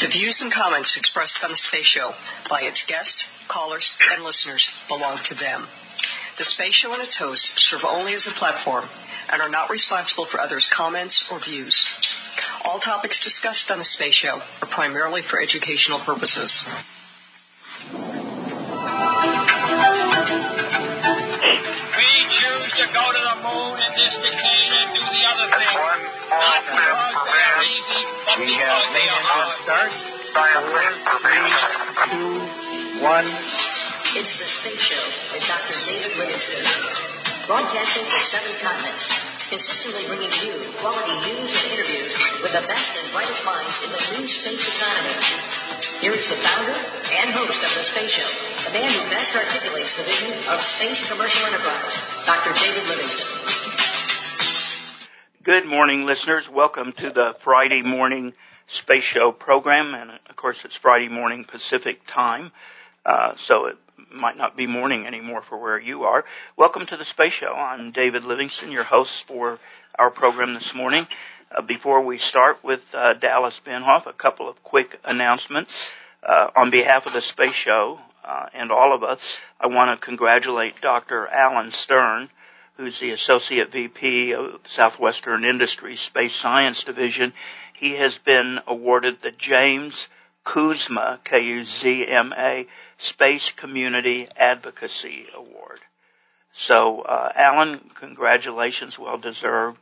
The views and comments expressed on the Space Show by its guests, callers, and listeners belong to them. The Space Show and its hosts serve only as a platform and are not responsible for others' comments or views. All topics discussed on the Space Show are primarily for educational purposes. We choose to go to the moon in this decade and do the other thing. Not because they are easy, but We have they main are engine start. Four, three, two, one. It's the Space Show with Dr. David Livingston. Broadcasting to seven continents, consistently bringing you quality news and interviews with the best and brightest minds in the new space economy. Here is the founder and host of the Space Show, the man who best articulates the vision of space commercial enterprise, Dr. David Livingston. Good morning, listeners. Welcome to the Friday morning Space Show program, and of course, it's Friday morning Pacific time, uh, so it might not be morning anymore for where you are. Welcome to the Space Show. I'm David Livingston, your host for our program this morning. Uh, before we start with uh, Dallas Bienhoff, a couple of quick announcements. Uh, on behalf of the Space Show uh, and all of us, I want to congratulate Dr. Alan Stern who's the Associate VP of Southwestern Industries Space Science Division. He has been awarded the James Kuzma, K-U-Z-M-A, Space Community Advocacy Award. So, uh, Alan, congratulations, well deserved,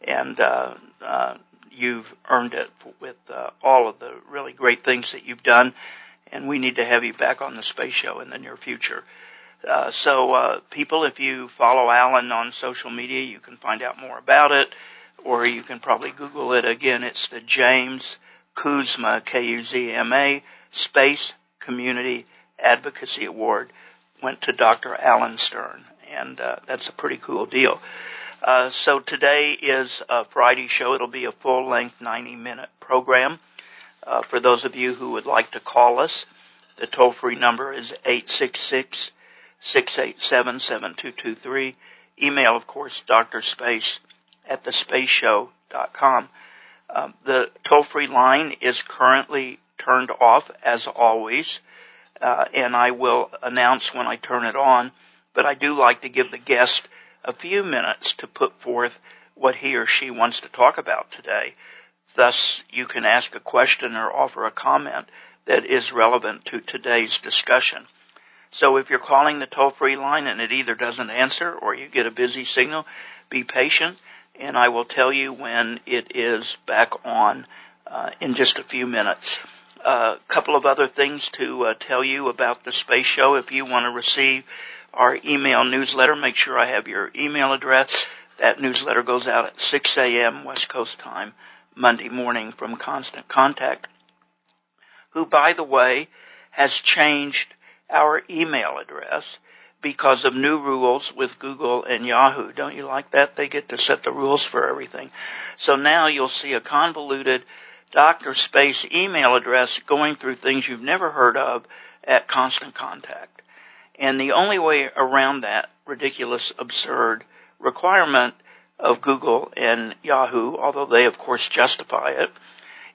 and uh, uh, you've earned it with uh, all of the really great things that you've done, and we need to have you back on the space show in the near future. Uh, so, uh, people, if you follow Alan on social media, you can find out more about it, or you can probably Google it again. It's the James Kuzma, K-U-Z-M-A, Space Community Advocacy Award. Went to Dr. Alan Stern, and uh, that's a pretty cool deal. Uh, so today is a Friday show. It'll be a full-length 90-minute program. Uh, for those of you who would like to call us, the toll-free number is 866 687 7223. Email, of course, drspace at thespaceshow.com. Um, the toll-free line is currently turned off, as always, uh, and I will announce when I turn it on. But I do like to give the guest a few minutes to put forth what he or she wants to talk about today. Thus, you can ask a question or offer a comment that is relevant to today's discussion. So if you're calling the toll-free line and it either doesn't answer or you get a busy signal, be patient and I will tell you when it is back on uh, in just a few minutes. A uh, couple of other things to uh, tell you about the space show. If you want to receive our email newsletter, make sure I have your email address. That newsletter goes out at 6 a.m. West Coast time Monday morning from Constant Contact, who, by the way, has changed our email address because of new rules with Google and Yahoo. Don't you like that? They get to set the rules for everything. So now you'll see a convoluted Dr. Space email address going through things you've never heard of at Constant Contact. And the only way around that ridiculous, absurd requirement of Google and Yahoo, although they of course justify it,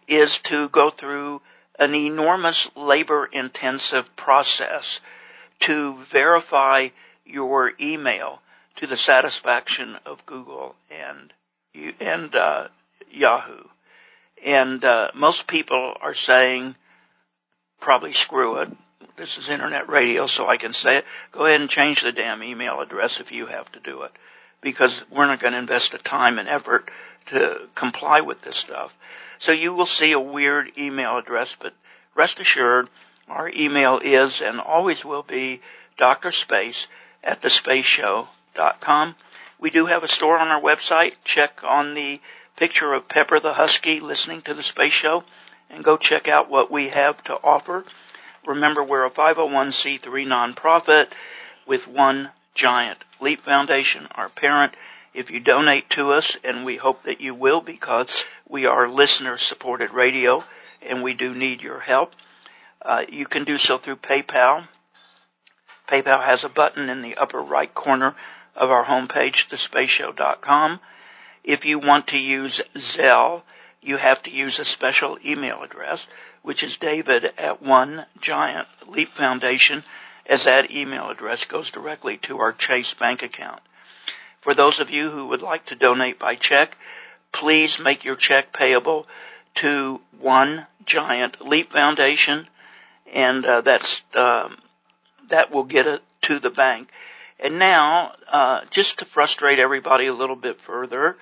is to go through an enormous labor intensive process to verify your email to the satisfaction of Google and and uh, Yahoo. And uh, most people are saying, probably screw it. This is internet radio, so I can say it. Go ahead and change the damn email address if you have to do it, because we're not going to invest the time and effort to comply with this stuff. So you will see a weird email address, but rest assured, our email is and always will be drspace at thespaceshow.com. We do have a store on our website. Check on the picture of Pepper the Husky listening to the Space Show and go check out what we have to offer. Remember, we're a 501c3 nonprofit with one giant. Leap Foundation, our parent. If you donate to us, and we hope that you will because we are listener supported radio and we do need your help, uh, you can do so through PayPal. PayPal has a button in the upper right corner of our homepage, thespaceshow.com. If you want to use Zelle, you have to use a special email address, which is david at one giant leap foundation, as that email address goes directly to our Chase bank account. For those of you who would like to donate by check, please make your check payable to One Giant Leap Foundation, and uh, that's um, that will get it to the bank. And now, uh, just to frustrate everybody a little bit further,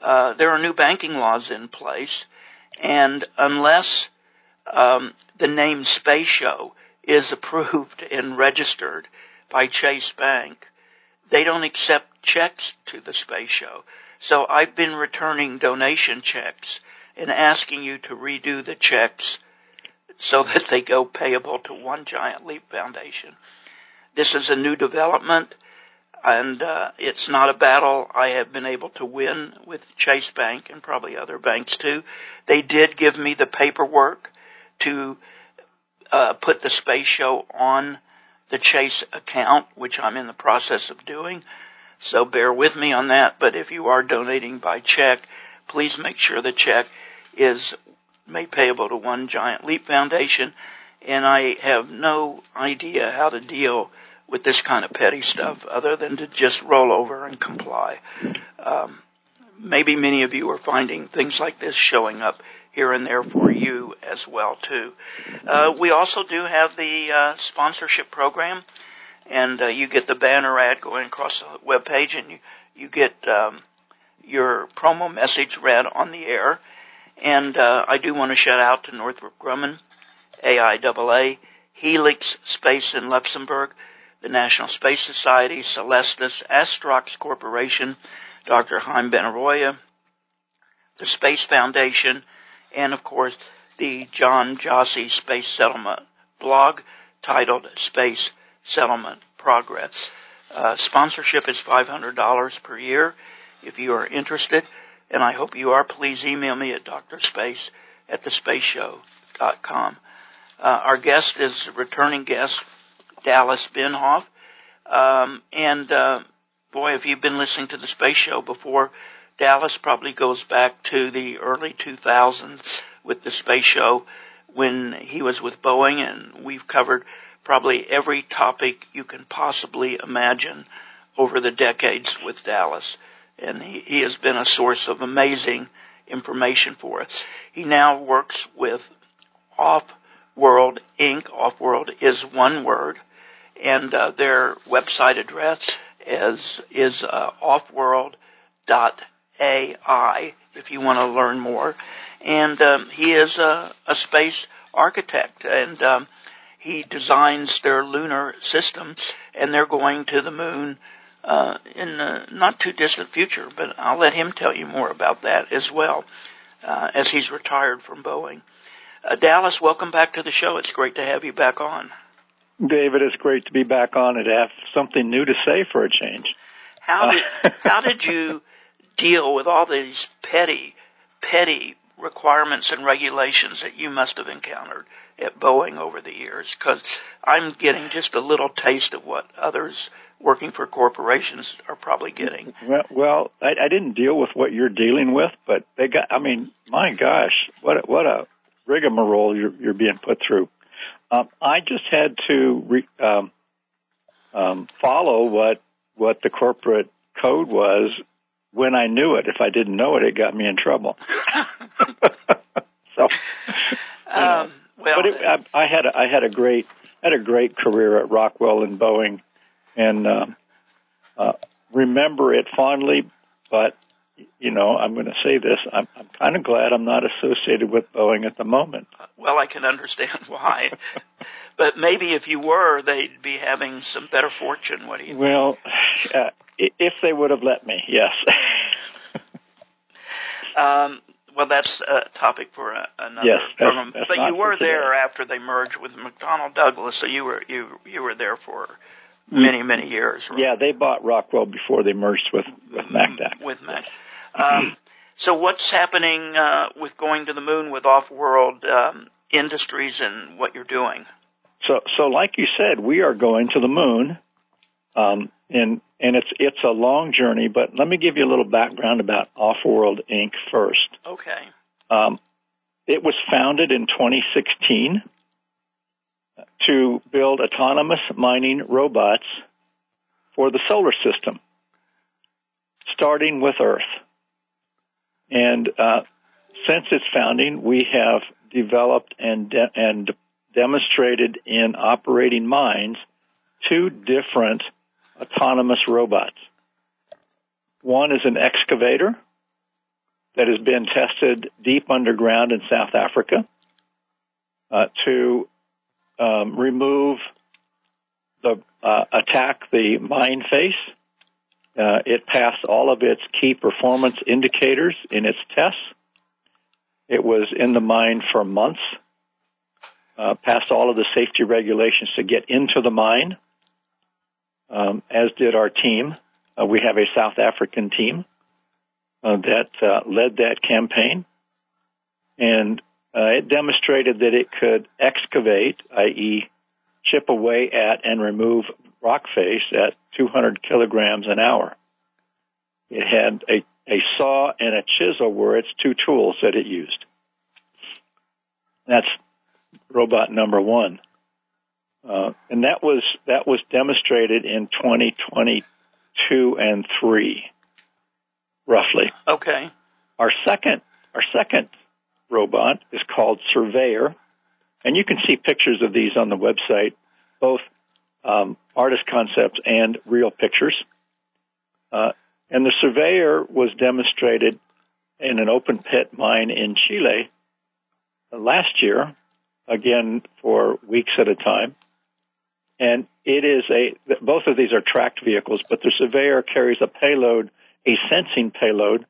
uh, there are new banking laws in place, and unless um, the name Space Show is approved and registered by Chase Bank, they don't accept checks to the Space Show. So I've been returning donation checks and asking you to redo the checks so that they go payable to One Giant Leap Foundation. This is a new development and uh, it's not a battle I have been able to win with Chase Bank and probably other banks too. They did give me the paperwork to uh, put the space show on the Chase account, which I'm in the process of doing. So bear with me on that. But if you are donating by check, please make sure the check is made payable to One Giant Leap Foundation. And I have no idea how to deal with this kind of petty stuff other than to just roll over and comply. Um, maybe many of you are finding things like this showing up here and there for you as well too. Uh, we also do have the uh, sponsorship program, and uh, you get the banner ad going across the web page, and you you get um, your promo message read on the air. And uh, I do want to shout out to Northrop Grumman, AIAA, Helix Space in Luxembourg, the National Space Society, Celestis, Astrox Corporation, Dr. Haim Benaroya, the Space Foundation, and of course the John Jossi Space Settlement blog titled Space Settlement Progress. Uh, sponsorship is $500 per year if you are interested, and I hope you are. Please email me at drspace at thespaceshow.com. Uh, our guest is returning guest Dallas Bienhoff. Um, and uh, boy, if you've been listening to the Space Show before, Dallas probably goes back to the early 2000s with the Space Show when he was with Boeing, and we've covered probably every topic you can possibly imagine over the decades with Dallas. And he, he has been a source of amazing information for us. He now works with Off World Inc. Offworld is one word, and uh, their website address is is uh, offworld.ai if you want to learn more. And um, he is a, a space architect, and um, he designs their lunar system and they're going to the moon uh, in the not too distant future. But I'll let him tell you more about that as well, uh, as he's retired from Boeing. Uh, Dallas, welcome back to the show. It's great to have you back on. David, it's great to be back on and to have something new to say for a change. How did how did you deal with all these petty petty requirements and regulations that you must have encountered at Boeing over the years? Because I'm getting just a little taste of what others working for corporations are probably getting. Well, well I, I didn't deal with what you're dealing with, but they got. I mean, my gosh, what a, what a rigmarole you're, you're being put through. Um, I just had to re, um, um, follow what what the corporate code was when I knew it. If I didn't know it, it got me in trouble. so, um, well, but it, I, I had a, I had a great had a great career at Rockwell and Boeing, and uh, uh, remember it fondly. But you know, I'm going to say this. I'm, I'm kind of glad I'm not associated with Boeing at the moment. Well, I can understand why. but maybe if you were, they'd be having some better fortune. What do you think? Well, uh, if they would have let me, yes. um, well, that's a topic for a, another yes, that's, program. That's, but you were there after they merged with McDonnell Douglas, so you were you you were there for many many years. Right? Yeah, they bought Rockwell before they merged with with MacDac. With Mac. Um, so what's happening uh, with going to the moon with off-world um, industries and what you're doing? So, so like you said, we are going to the moon, um, and and it's it's a long journey. But let me give you a little background about Offworld Inc. first. Okay. Um, it was founded in 2016 to build autonomous mining robots for the solar system, starting with Earth. And uh, since its founding, we have developed and de- and demonstrated in operating mines two different autonomous robots. One is an excavator that has been tested deep underground in South Africa uh, to um, remove the uh, attack the mine face. Uh, it passed all of its key performance indicators in its tests. It was in the mine for months. Uh, passed all of the safety regulations to get into the mine, um, as did our team. Uh, we have a South African team uh, that uh, led that campaign, and uh, it demonstrated that it could excavate, i.e., chip away at and remove rock face at 200 kilograms an hour. It had a, a saw and a chisel were its two tools that it used. That's robot number one. Uh, and that was that was demonstrated in 2022 and three, roughly. Okay. Our second our second robot is called Surveyor, and you can see pictures of these on the website, both um, artist concepts and real pictures. Uh, and the Surveyor was demonstrated in an open pit mine in Chile last year, again for weeks at a time. And it is a, both of these are tracked vehicles, but the Surveyor carries a payload, a sensing payload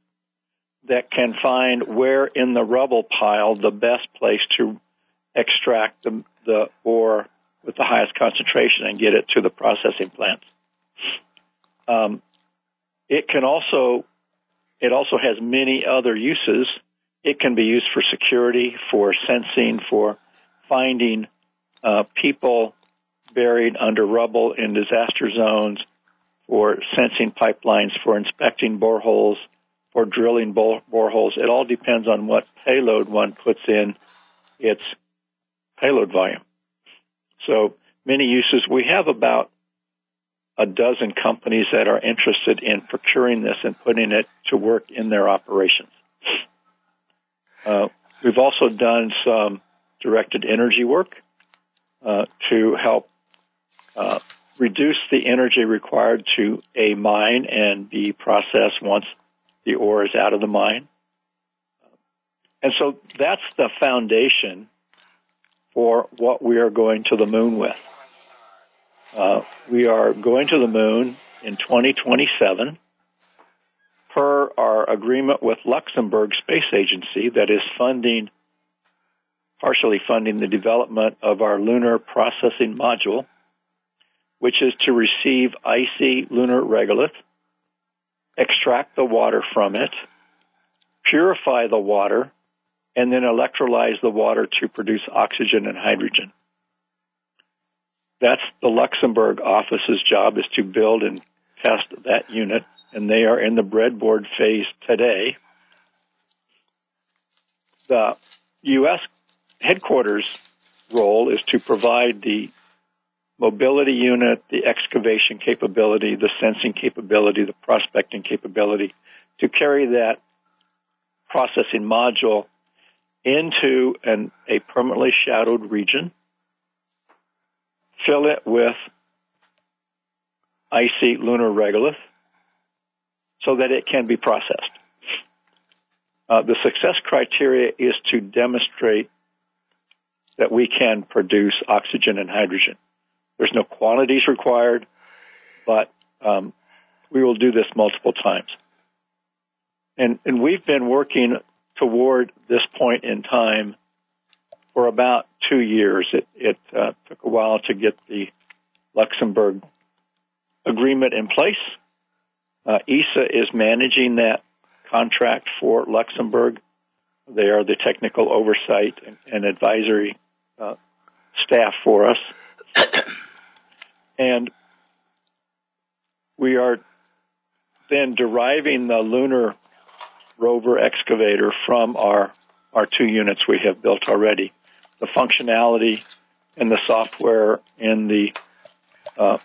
that can find where in the rubble pile the best place to extract the, the ore with the highest concentration and get it to the processing plants. Um, it can also, it also has many other uses. It can be used for security, for sensing, for finding uh, people buried under rubble in disaster zones, for sensing pipelines, for inspecting boreholes, for drilling boreholes. It all depends on what payload one puts in its payload volume. So many uses. We have about a dozen companies that are interested in procuring this and putting it to work in their operations. Uh, we've also done some directed energy work uh, to help uh, reduce the energy required to a mine and be processed once the ore is out of the mine. And so that's the foundation for what we are going to the moon with. Uh, we are going to the moon in 2027 per our agreement with Luxembourg Space Agency that is funding, partially funding the development of our lunar processing module, which is to receive icy lunar regolith, extract the water from it, purify the water, and then electrolyze the water to produce oxygen and hydrogen. That's the Luxembourg office's job is to build and test that unit, and they are in the breadboard phase today. The U.S. headquarters role is to provide the mobility unit, the excavation capability, the sensing capability, the prospecting capability to carry that processing module into an, a permanently shadowed region, fill it with icy lunar regolith so that it can be processed. Uh, the success criteria is to demonstrate that we can produce oxygen and hydrogen. There's no quantities required, but um, we will do this multiple times. And, and we've been working toward this point in time for about two years. It, it uh, took a while to get the Luxembourg agreement in place. Uh, ESA is managing that contract for Luxembourg. They are the technical oversight and, and advisory uh, staff for us. And we are then deriving the lunar rover excavator from our are two units we have built already. The functionality and the software and the uh,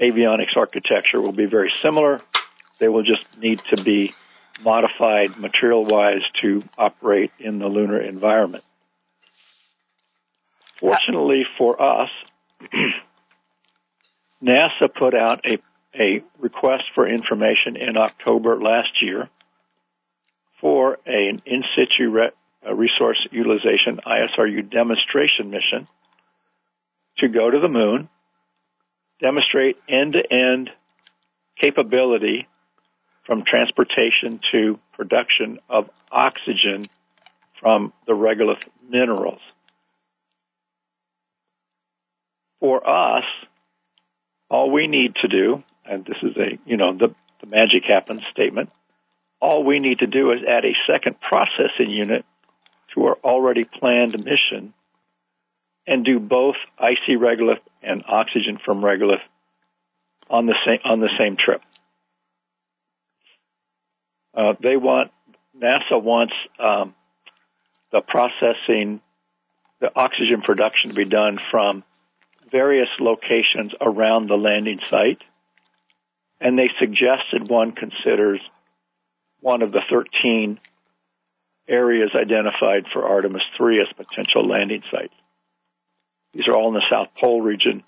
avionics architecture will be very similar. They will just need to be modified material-wise to operate in the lunar environment. Fortunately for us, NASA put out a, a request for information in October last year for an in situ re- resource utilization ISRU demonstration mission to go to the moon, demonstrate end to end capability from transportation to production of oxygen from the regolith minerals. For us, all we need to do, and this is a, you know, the, the magic happens statement, all we need to do is add a second processing unit to our already planned mission and do both icy regolith and oxygen from regolith on the same on the same trip. Uh, they want NASA wants um, the processing, the oxygen production to be done from various locations around the landing site, and they suggested one considers one of the 13 areas identified for Artemis 3 as potential landing sites. These are all in the South Pole region.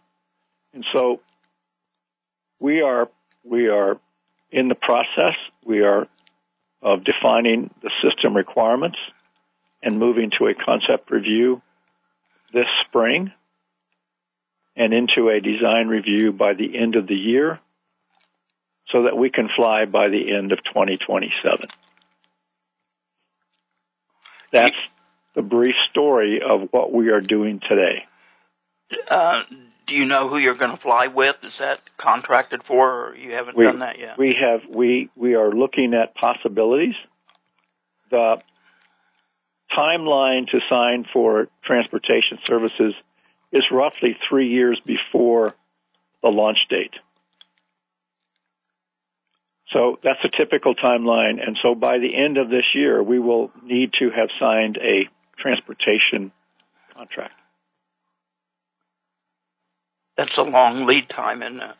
And so we are, we are in the process. We are of defining the system requirements and moving to a concept review this spring and into a design review by the end of the year so that we can fly by the end of 2027. That's the brief story of what we are doing today. Uh, do you know who you're going to fly with? Is that contracted for, or you haven't we, done that yet? We have. We we are looking at possibilities. The timeline to sign for transportation services is roughly three years before the launch date. So that's a typical timeline. And so by the end of this year, we will need to have signed a transportation contract. That's a long lead time, isn't it?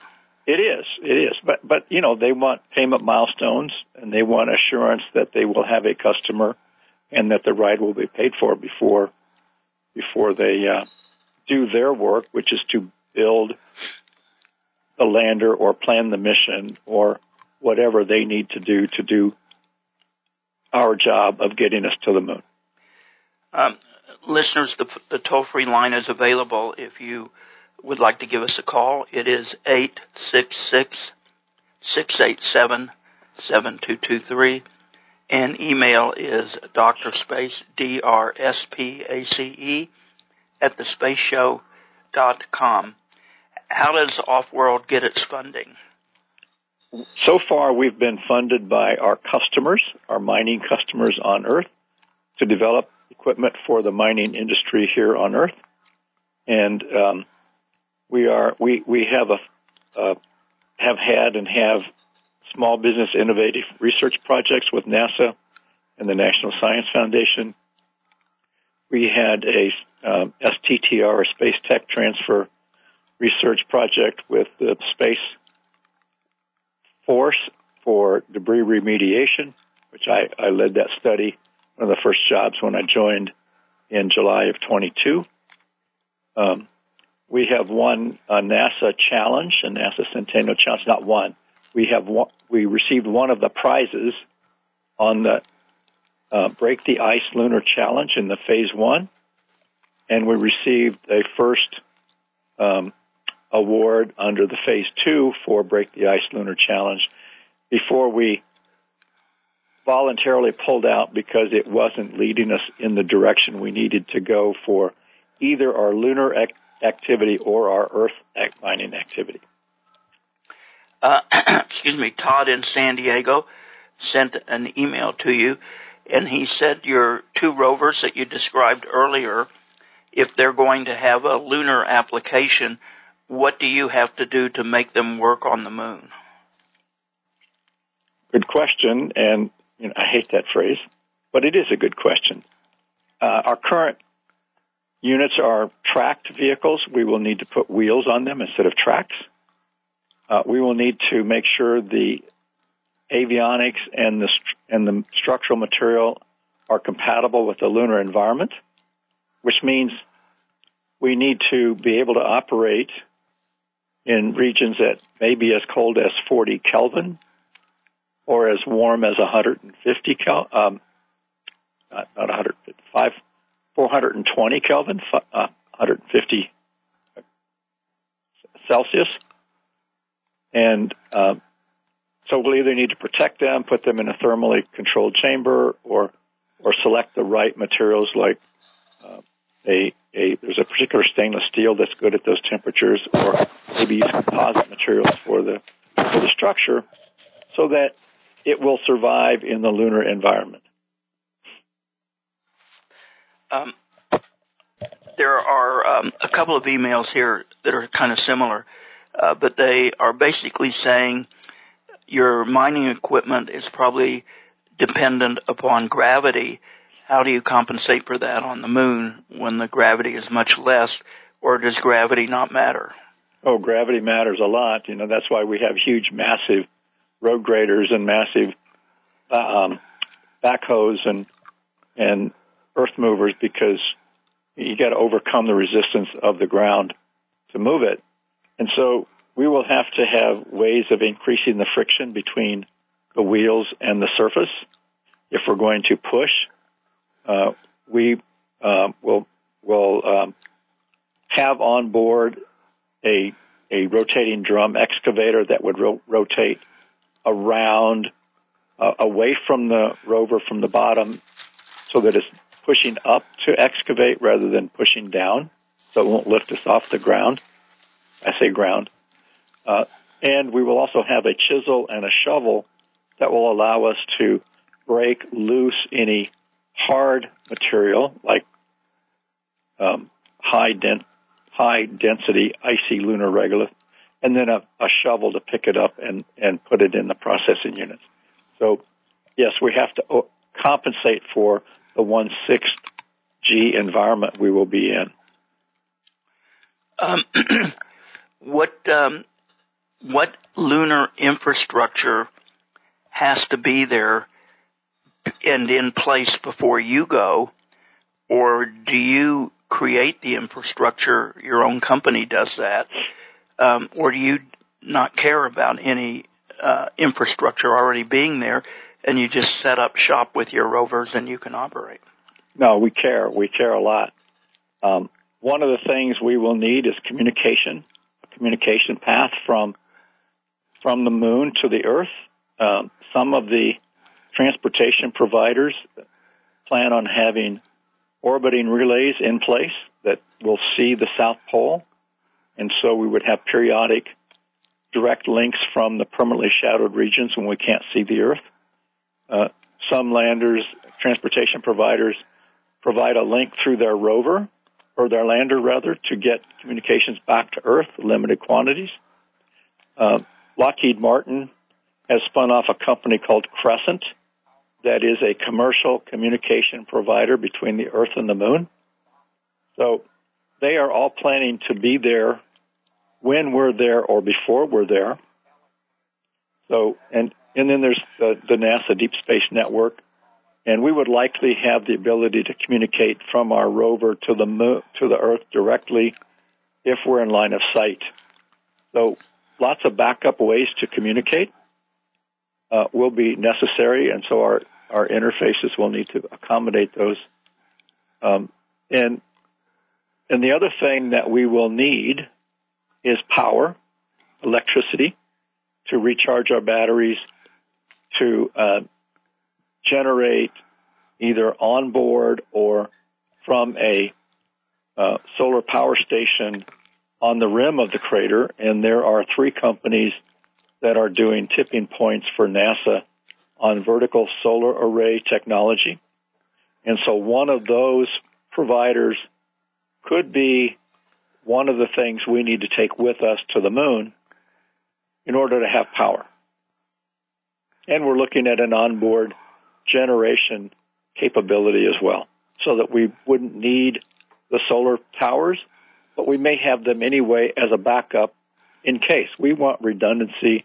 It is. It is. But, but, you know, they want payment milestones and they want assurance that they will have a customer and that the ride will be paid for before, before they, uh, do their work, which is to build the lander or plan the mission or whatever they need to do to do our job of getting us to the moon. Um, listeners, the, the toll free line is available if you would like to give us a call. It is 866 687 7223 and email is drspace, D-R-S-P-A-C-E, at thespaceshow.com. How does Offworld get its funding? So far, we've been funded by our customers, our mining customers on Earth, to develop equipment for the mining industry here on Earth, and um, we are we we have a uh, have had and have small business innovative research projects with NASA and the National Science Foundation. We had a um, STTR, Space Tech Transfer Research Project with the Space Force for debris remediation, which I, I led that study, one of the first jobs when I joined in July of 22. Um, we have won a NASA challenge, a NASA Centennial Challenge, not one. We have one, we received one of the prizes on the uh, Break the Ice Lunar Challenge in the phase one, and we received a first um, award under the phase two for Break the Ice Lunar Challenge before we voluntarily pulled out because it wasn't leading us in the direction we needed to go for either our lunar ac- activity or our Earth mining activity. Uh, excuse me, Todd in San Diego sent an email to you, and he said your two rovers that you described earlier, if they're going to have a lunar application, what do you have to do to make them work on the moon? Good question, and you know, I hate that phrase, but it is a good question. uh, our current units are tracked vehicles. We will need to put wheels on them instead of tracks. Uh, we will need to make sure the avionics and the and the structural material are compatible with the lunar environment, which means we need to be able to operate in regions that may be as cold as 40 Kelvin or as warm as 150 Kelvin, um, not, not 155, 420 Kelvin, uh, 150 Celsius. And um, so we'll either need to protect them, put them in a thermally controlled chamber, or or select the right materials like uh, a, a there's a particular stainless steel that's good at those temperatures, or maybe use composite materials for the for the structure, so that it will survive in the lunar environment. Um, there are um, a couple of emails here that are kind of similar, uh, but they are basically saying your mining equipment is probably dependent upon gravity. How do you compensate for that on the moon when the gravity is much less, or does gravity not matter? Oh, gravity matters a lot. You know, that's why we have huge, massive road graders and massive um, backhoes and and earth movers because you got to overcome the resistance of the ground to move it. And so we will have to have ways of increasing the friction between the wheels and the surface. If we're going to push, uh, we uh, will will um, have on board a a rotating drum excavator that would ro- rotate around uh, away from the rover from the bottom so that it's pushing up to excavate rather than pushing down, so it won't lift us off the ground. I say ground. Uh, and we will also have a chisel and a shovel that will allow us to break loose any hard material like um, high, den- high density icy lunar regolith, and then a, a shovel to pick it up and, and put it in the processing units. So, yes, we have to compensate for the one sixth G environment we will be in. Um, what um, what lunar infrastructure has to be there and in place before you go, or do you create the infrastructure? Your own company does that, um, or do you not care about any uh, infrastructure already being there? and you just set up shop with your rovers and you can operate. No, we care. We care a lot. Um, one of the things we will need is communication, a communication path from from the moon to the Earth. Um, some of the transportation providers plan on having orbiting relays in place that will see the South Pole, and so we would have periodic direct links from the permanently shadowed regions when we can't see the Earth. Uh, some landers, transportation providers, provide a link through their rover or their lander rather to get communications back to Earth, limited quantities. Uh, Lockheed Martin has spun off a company called Crescent that is a commercial communication provider between the Earth and the Moon. So they are all planning to be there when we're there or before we're there. So, and and then there's the, the NASA Deep Space Network, and we would likely have the ability to communicate from our rover to the moon, to the Earth directly if we're in line of sight. So lots of backup ways to communicate uh, will be necessary, and so our our interfaces will need to accommodate those. Um, and and the other thing that we will need is power, electricity, to recharge our batteries to uh, generate either on board or from a uh, solar power station on the rim of the crater. And there are three companies that are doing tipping points for NASA on vertical solar array technology. And so one of those providers could be one of the things we need to take with us to the moon in order to have power and we're looking at an onboard generation capability as well. so that we wouldn't need the solar towers, but we may have them anyway as a backup in case. We want redundancy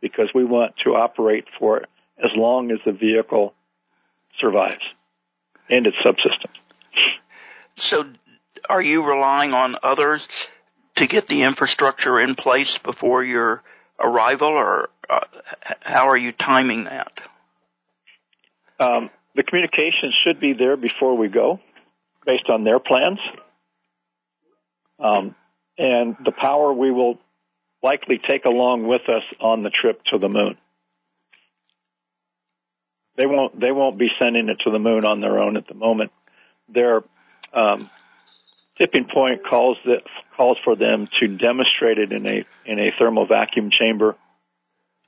because we want to operate for as long as the vehicle survives and its subsystems. So, are you relying on others to get the infrastructure in place before your arrival, or uh, how are you timing that? Um, the communications should be there before we go, based on their plans. Um, and the power we will likely take along with us on the trip to the moon. They won't. They won't be sending it to the moon on their own at the moment. Their um, tipping point calls that calls for them to demonstrate it in a in a thermal vacuum chamber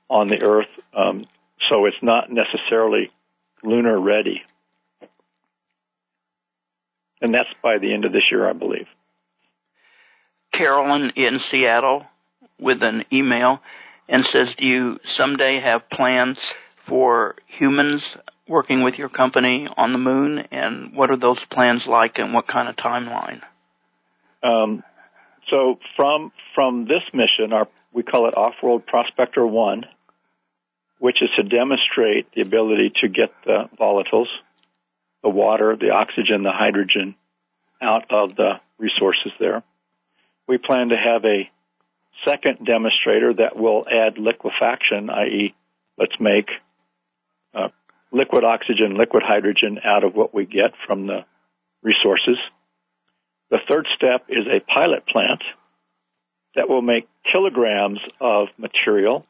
on the Earth. Um, so it's not necessarily lunar ready, and that's by the end of this year, I believe. Carolyn in Seattle with an email and says, "Do you someday have plans for humans working with your company on the moon, and what are those plans like, and what kind of timeline?" Um, so from from this mission, our we call it Off-World Prospector One, which is to demonstrate the ability to get the volatiles, the water, the oxygen, the hydrogen, out of the resources there. We plan to have a second demonstrator that will add liquefaction, i.e., let's make uh, liquid oxygen, liquid hydrogen out of what we get from the resources. The third step is a pilot plant that will make kilograms of material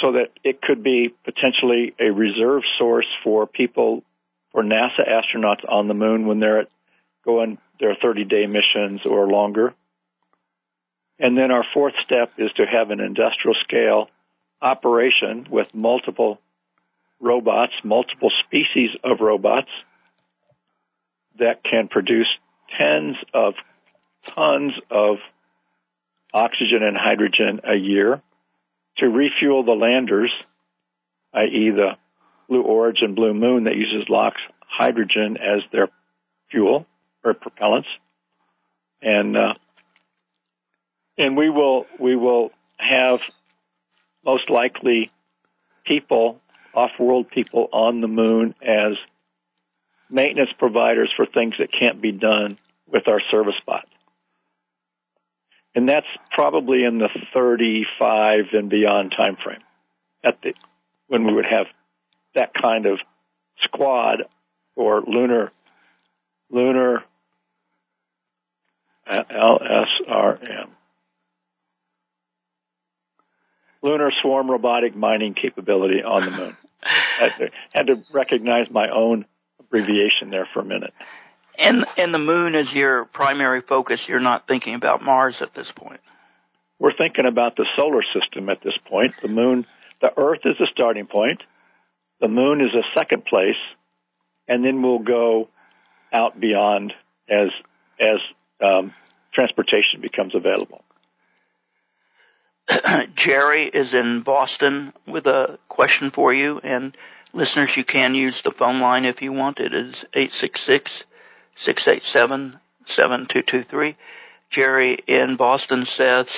so that it could be potentially a reserve source for people, for NASA astronauts on the moon when they're going their 30 day missions or longer. And then our fourth step is to have an industrial scale operation with multiple robots, multiple species of robots that can produce tens of tons of oxygen and hydrogen a year to refuel the landers, i.e. the Blue Origin Blue Moon that uses LOX hydrogen as their fuel or propellants. And, uh, and we will, we will have most likely people, off-world people on the moon as maintenance providers for things that can't be done with our service bot. And that's probably in the 35 and beyond time frame at the, when we would have that kind of squad or lunar, lunar LSRM. Lunar Swarm Robotic Mining Capability on the moon. I had to recognize my own abbreviation there for a minute. And and the moon is your primary focus. You're not thinking about Mars at this point. We're thinking about the solar system at this point. The moon, the Earth is a starting point. The moon is a second place, and then we'll go out beyond as as um, transportation becomes available. Jerry is in Boston with a question for you, and listeners, you can use the phone line if you want. It is eight six six six eight seven seven two two three. Jerry in Boston says,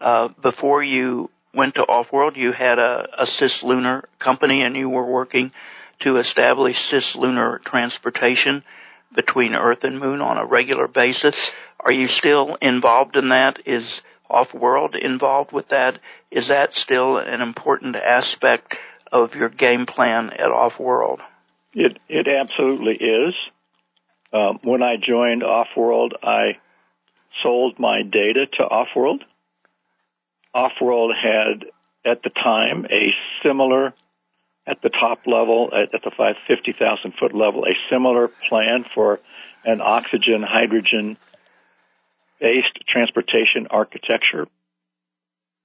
uh, before you went to Offworld, you had a, a cislunar company and you were working to establish cislunar transportation between Earth and Moon on a regular basis. Are you still involved in that? Is Offworld involved with that? Is that still an important aspect of your game plan at Offworld? It it absolutely is. Um, when I joined Offworld, I sold my data to Offworld. Offworld had at the time a similar at the top level, at, at the 50,000 foot level, a similar plan for an oxygen hydrogen based transportation architecture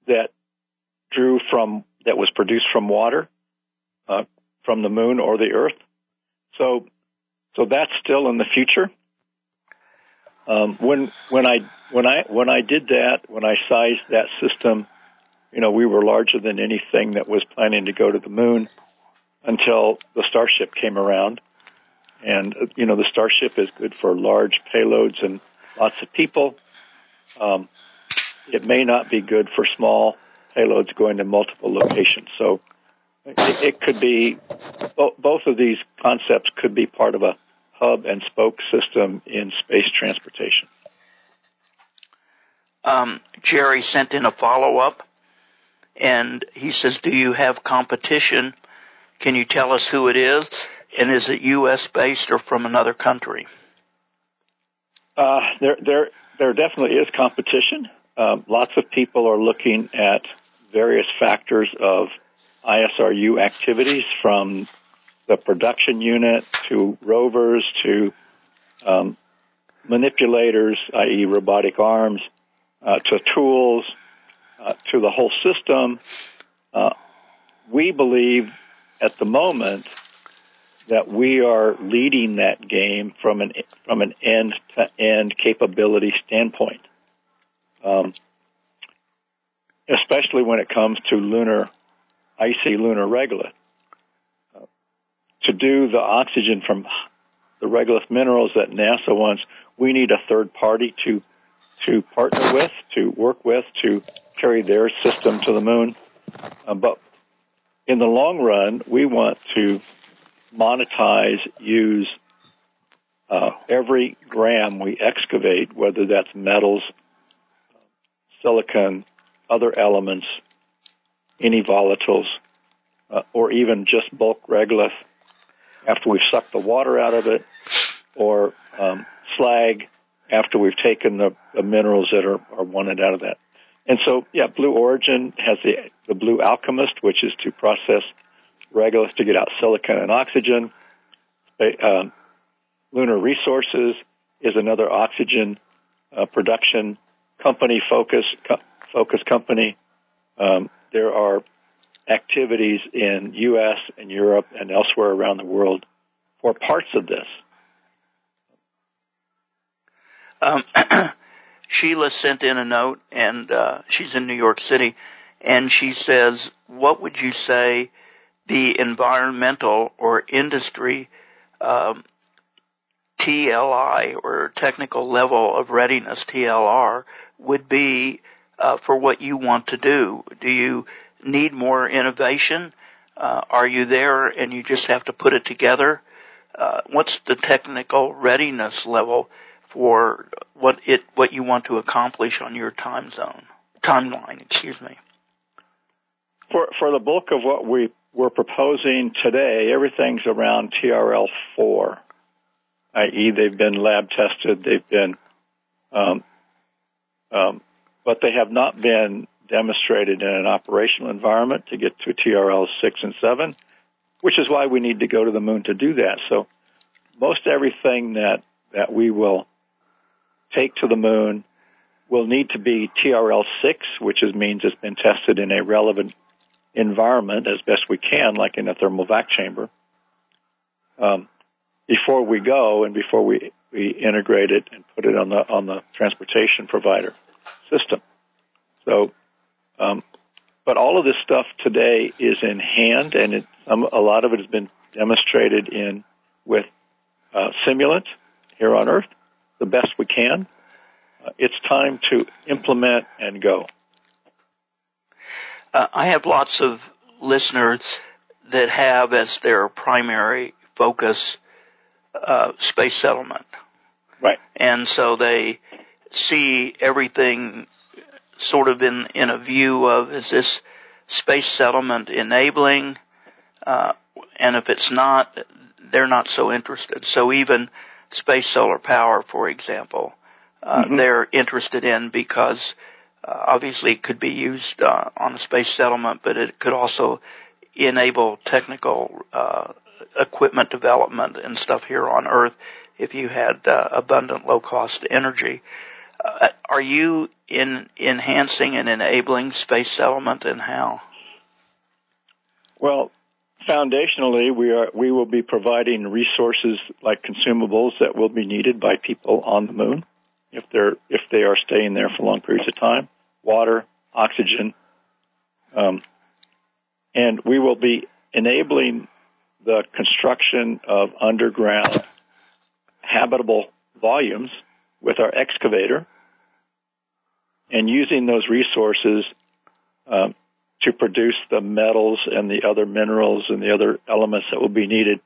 that drew from, that was produced from water, uh, from the moon or the earth. So, so that's still in the future. Um, when, when I, when I, when I did that, when I sized that system, you know, we were larger than anything that was planning to go to the moon until the Starship came around. And, you know, the Starship is good for large payloads and lots of people. Um, it may not be good for small payloads going to multiple locations. So it, it could be, both of these concepts could be part of a hub and spoke system in space transportation. Um, Jerry sent in a follow up and he says, do you have competition? Can you tell us who it is? And is it U.S. based or from another country? Uh, there, there, there definitely is competition. Um, lots of people are looking at various factors of ISRU activities from the production unit to rovers to um, manipulators, i.e., robotic arms, uh, to tools, uh, to the whole system. Uh, we believe at the moment that we are leading that game from an from an end to end capability standpoint, um, especially when it comes to lunar icy lunar regolith. Uh, to do the oxygen from the regolith minerals that NASA wants, we need a third party to to partner with, to work with, to carry their system to the moon. Uh, but in the long run, we want to monetize, use uh, every gram we excavate, whether that's metals, silicon, other elements, any volatiles, uh, or even just bulk regolith after we've sucked the water out of it, or um, slag after we've taken the, the minerals that are, are wanted out of that. And so, yeah, Blue Origin has the, the Blue Alchemist, which is to process regolith to get out silicon and oxygen. Uh, Lunar Resources is another oxygen uh, production company focus co- focus company. Um, there are activities in U.S. and Europe and elsewhere around the world for parts of this. Um, Sheila sent in a note, and uh, she's in New York City, and she says, "What would you say the environmental or industry um, TLI or technical level of readiness TLR would be uh, for what you want to do? Do you need more innovation? Uh, are you there and you just have to put it together? Uh, what's the technical readiness level for what it what you want to accomplish on your time zone timeline? Excuse me. For for the bulk of what we we're proposing today, everything's around TRL four, i.e., they've been lab tested, they've been, um, um, but they have not been demonstrated in an operational environment to get to TRL six and seven, which is why we need to go to the moon to do that. So most everything that that we will take to the moon will need to be TRL 6, which is, means it's been tested in a relevant environment as best we can, like in a thermal vac chamber, um, before we go and before we, we integrate it and put it on the on the transportation provider system. So, um, but all of this stuff today is in hand, and it, um, a lot of it has been demonstrated in with uh, simulant here on Earth the best we can. Uh, it's time to implement and go. Uh, I have lots of listeners that have as their primary focus uh, space settlement. Right. And so they see everything sort of in, in a view of is this space settlement enabling? Uh, and if it's not, they're not so interested. So even space solar power, for example, uh, mm-hmm. they're interested in because uh, obviously it could be used uh, on a space settlement, but it could also enable technical uh, equipment development and stuff here on Earth if you had uh, abundant low cost energy. Uh, are you in enhancing and enabling space settlement and how? Well, foundationally, we are we will be providing resources like consumables that will be needed by people on the moon if they're if they are staying there for long periods of time. Water, oxygen, um, and we will be enabling the construction of underground habitable volumes with our excavator and using those resources um, to produce the metals and the other minerals and the other elements that will be needed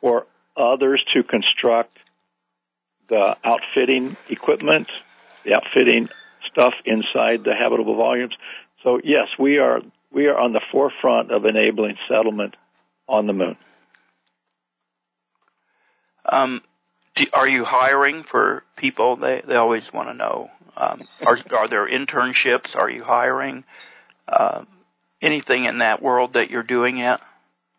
for others to construct the outfitting equipment, the outfitting stuff inside the habitable volumes. So yes, we are we are on the forefront of enabling settlement on the moon. Um, do, are you hiring for people? They they always want to know. Um, are are there internships? Are you hiring? Uh, anything in that world that you're doing yet?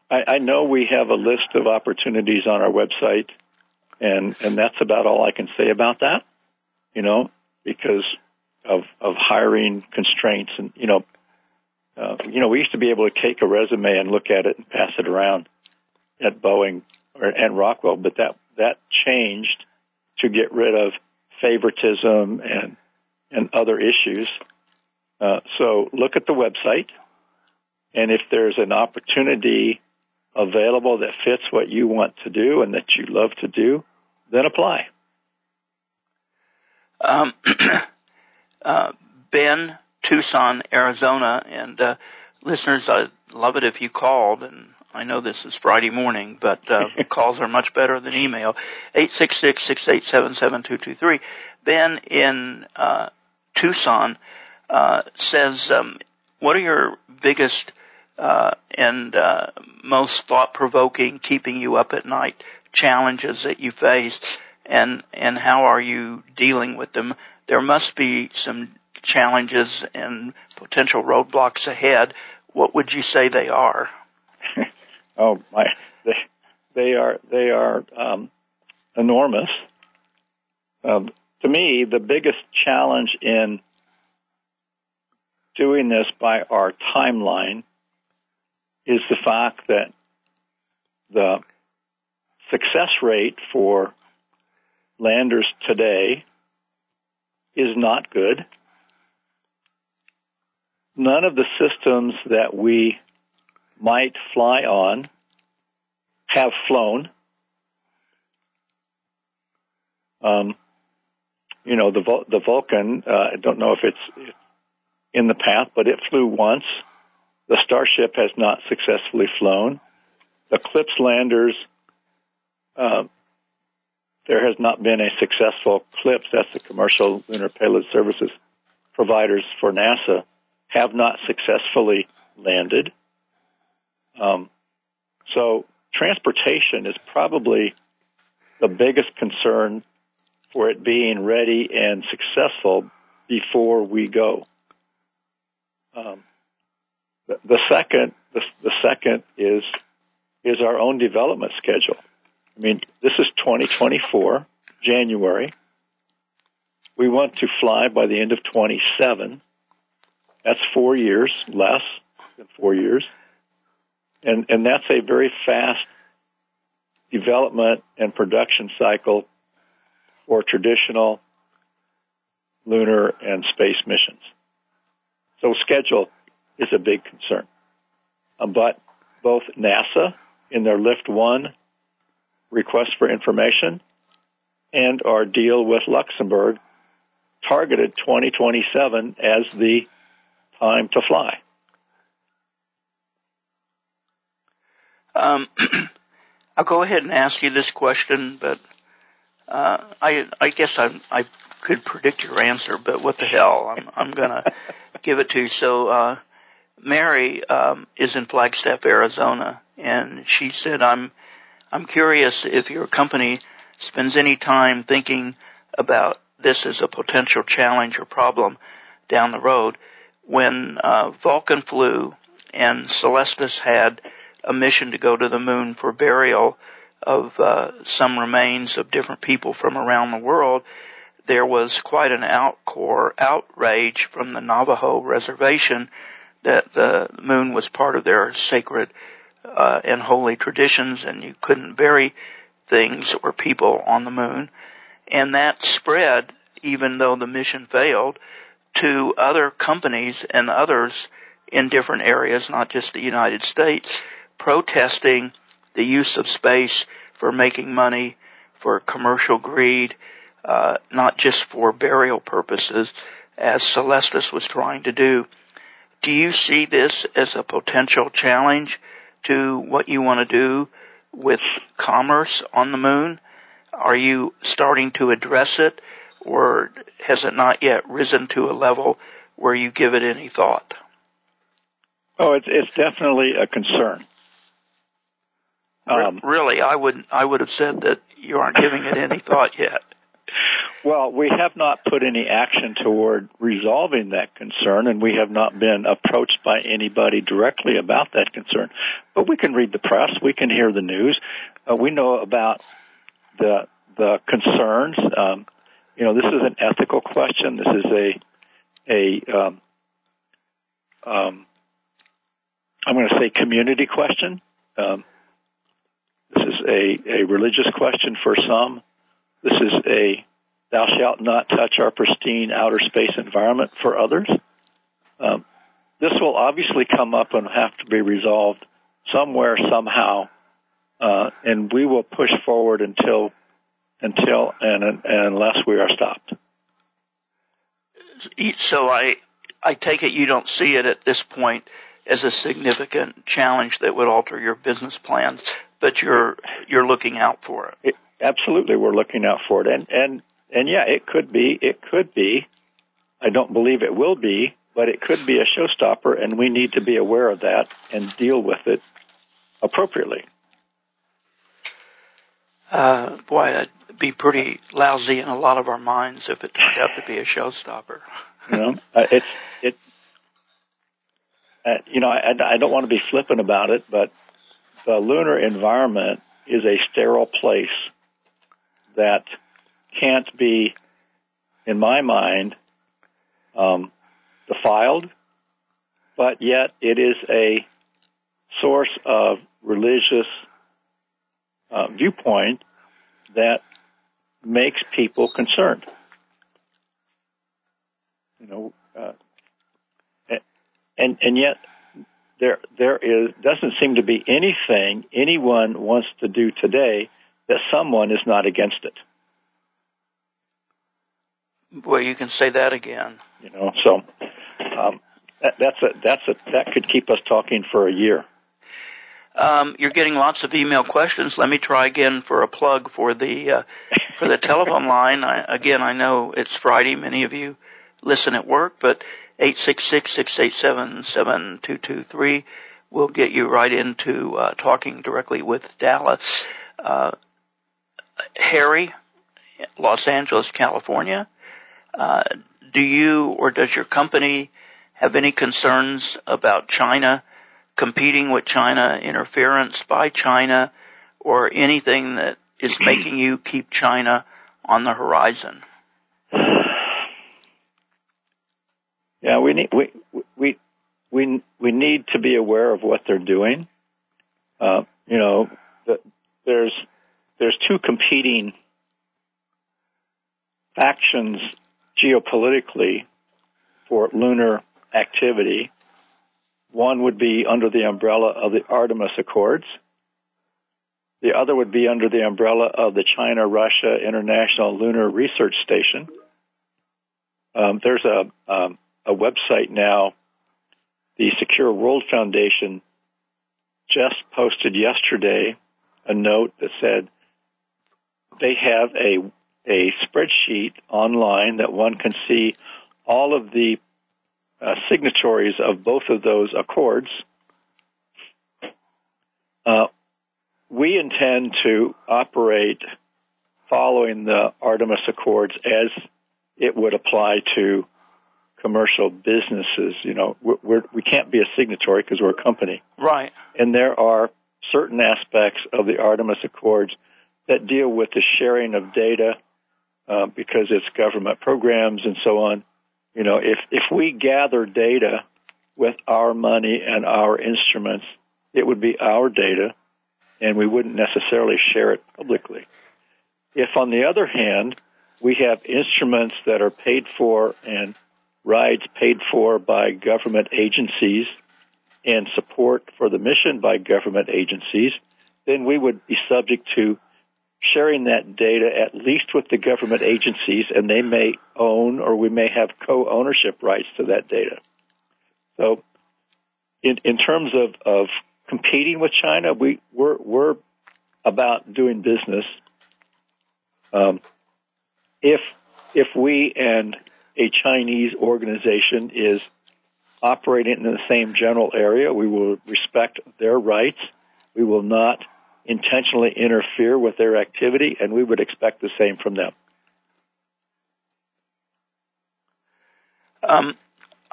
I, I know we have a list of opportunities on our website, and and that's about all I can say about that. You know, because of of hiring constraints, and you know, uh, you know, we used to be able to take a resume and look at it and pass it around at Boeing or and Rockwell, but that that changed to get rid of favoritism and and other issues. Uh, so look at the website, and if there's an opportunity available that fits what you want to do and that you love to do, then apply. Um, uh, Ben, Tucson, Arizona, and uh, listeners, I'd love it if you called. And I know this is Friday morning, but uh, calls are much better than email. Eight six six six eight seven seven two two three. Ben in uh, Tucson uh, says, um, "What are your biggest uh, and uh, most thought-provoking, keeping you up at night challenges that you face, and and how are you dealing with them? There must be some challenges and potential roadblocks ahead. What would you say they are? oh my, they, they are they are um, enormous. Um, to me, the biggest challenge in doing this by our timeline is the fact that the success rate for landers today is not good. None of the systems that we might fly on have flown. Um, you know, the the Vulcan. Uh, I don't know if it's in the path, but it flew once. The Starship has not successfully flown. CLPS landers, uh, there has not been a successful CLPS, that's the Commercial Lunar Payload Services providers for NASA, have not successfully landed. Um, so transportation is probably the biggest concern for it being ready and successful before we go. Um, the, second, the, the second is is our own development schedule. I mean, this is 2024, January. We want to fly by the end of 27. That's four years, less than four years. And, and that's a very fast development and production cycle for traditional lunar and space missions. So schedule is a big concern. Um, but both NASA in their Lift 1 request for information and our deal with Luxembourg targeted 2027 as the time to fly. Um, I'll go ahead and ask you this question, but uh, I, I guess I, I could predict your answer, but what the hell? I'm, I'm going to give it to you. So, uh, Mary um, is in Flagstaff, Arizona, and she said, "I'm I'm curious if your company spends any time thinking about this as a potential challenge or problem down the road. When uh, Vulcan flew and Celestis had a mission to go to the moon for burial of uh, some remains of different people from around the world." There was quite an outcore outrage from the Navajo reservation that the moon was part of their sacred uh, and holy traditions, and you couldn't bury things or people on the moon. And that spread, even though the mission failed, to other companies and others in different areas, not just the United States, protesting the use of space for making money for commercial greed, uh, not just for burial purposes, as Celestis was trying to do. Do you see this as a potential challenge to what you want to do with commerce on the moon? Are you starting to address it, or has it not yet risen to a level where you give it any thought? Oh, it's it's definitely a concern. Um, really, I would I would have said that you aren't giving it any thought yet. Well, we have not put any action toward resolving that concern, and we have not been approached by anybody directly about that concern. But we can read the press, we can hear the news, uh, we know about the the concerns. Um, you know, this is an ethical question. This is a a um, um, I'm going to say community question. Um, this is a, a religious question for some. This is a thou shalt not touch our pristine outer space environment for others. Um, this will obviously come up and have to be resolved somewhere, somehow, uh, and we will push forward until until and, and unless we are stopped. So I I take it you don't see it at this point as a significant challenge that would alter your business plans, but you're you're looking out for it. it absolutely, we're looking out for it, and and and yeah, it could be, it could be. I don't believe it will be, but it could be a showstopper, and we need to be aware of that and deal with it appropriately. Uh, boy, that'd be pretty lousy in a lot of our minds if it turned out to be a showstopper. you know, uh, it's it. Uh, you know, I, I don't want to be flippant about it, but the lunar environment is a sterile place that can't be, in my mind, um, defiled, but yet it is a source of religious uh, viewpoint that makes people concerned. You know, uh, and and yet there there is doesn't seem to be anything anyone wants to do today that someone is not against it. Well, you can say that again. You know, so um, that, that's a that's a that could keep us talking for a year. Um, you're getting lots of email questions. Let me try again for a plug for the uh, for the telephone line. I, again, I know it's Friday. Many of you listen at work, but eight six six six eight seven seven two two three will get you right into uh, talking directly with Dallas. Uh, Harry, Los Angeles, California. Uh, do you or does your company have any concerns about China competing with China, interference by China, or anything that is making you keep China on the horizon? Yeah, we need we we we we need to be aware of what they're doing. Uh, you know, the, there's there's two competing factions geopolitically for lunar activity. One would be under the umbrella of the Artemis Accords. The other would be under the umbrella of the China Russia International Lunar Research Station. Um, there's a, um, a website now, the Secure World Foundation just posted yesterday a note that said they have a a spreadsheet online that one can see all of the uh, signatories of both of those accords. Uh, we intend to operate following the Artemis Accords as it would apply to commercial businesses. You know, we're, we can not be a signatory because we're a company. Right. And there are certain aspects of the Artemis Accords that deal with the sharing of data uh, because it's government programs and so on. You know, if if we gather data with our money and our instruments, it would be our data, and we wouldn't necessarily share it publicly. If, on the other hand, we have instruments that are paid for and rides paid for by government agencies and support for the mission by government agencies, then we would be subject to sharing that data at least with the government agencies, and they may own or we may have co-ownership rights to that data. So, in, in terms of, of competing with China, we we're, we're about doing business. Um, if if we and a Chinese organization is operating in the same general area, we will respect their rights. We will not intentionally interfere with their activity, and we would expect the same from them. Um,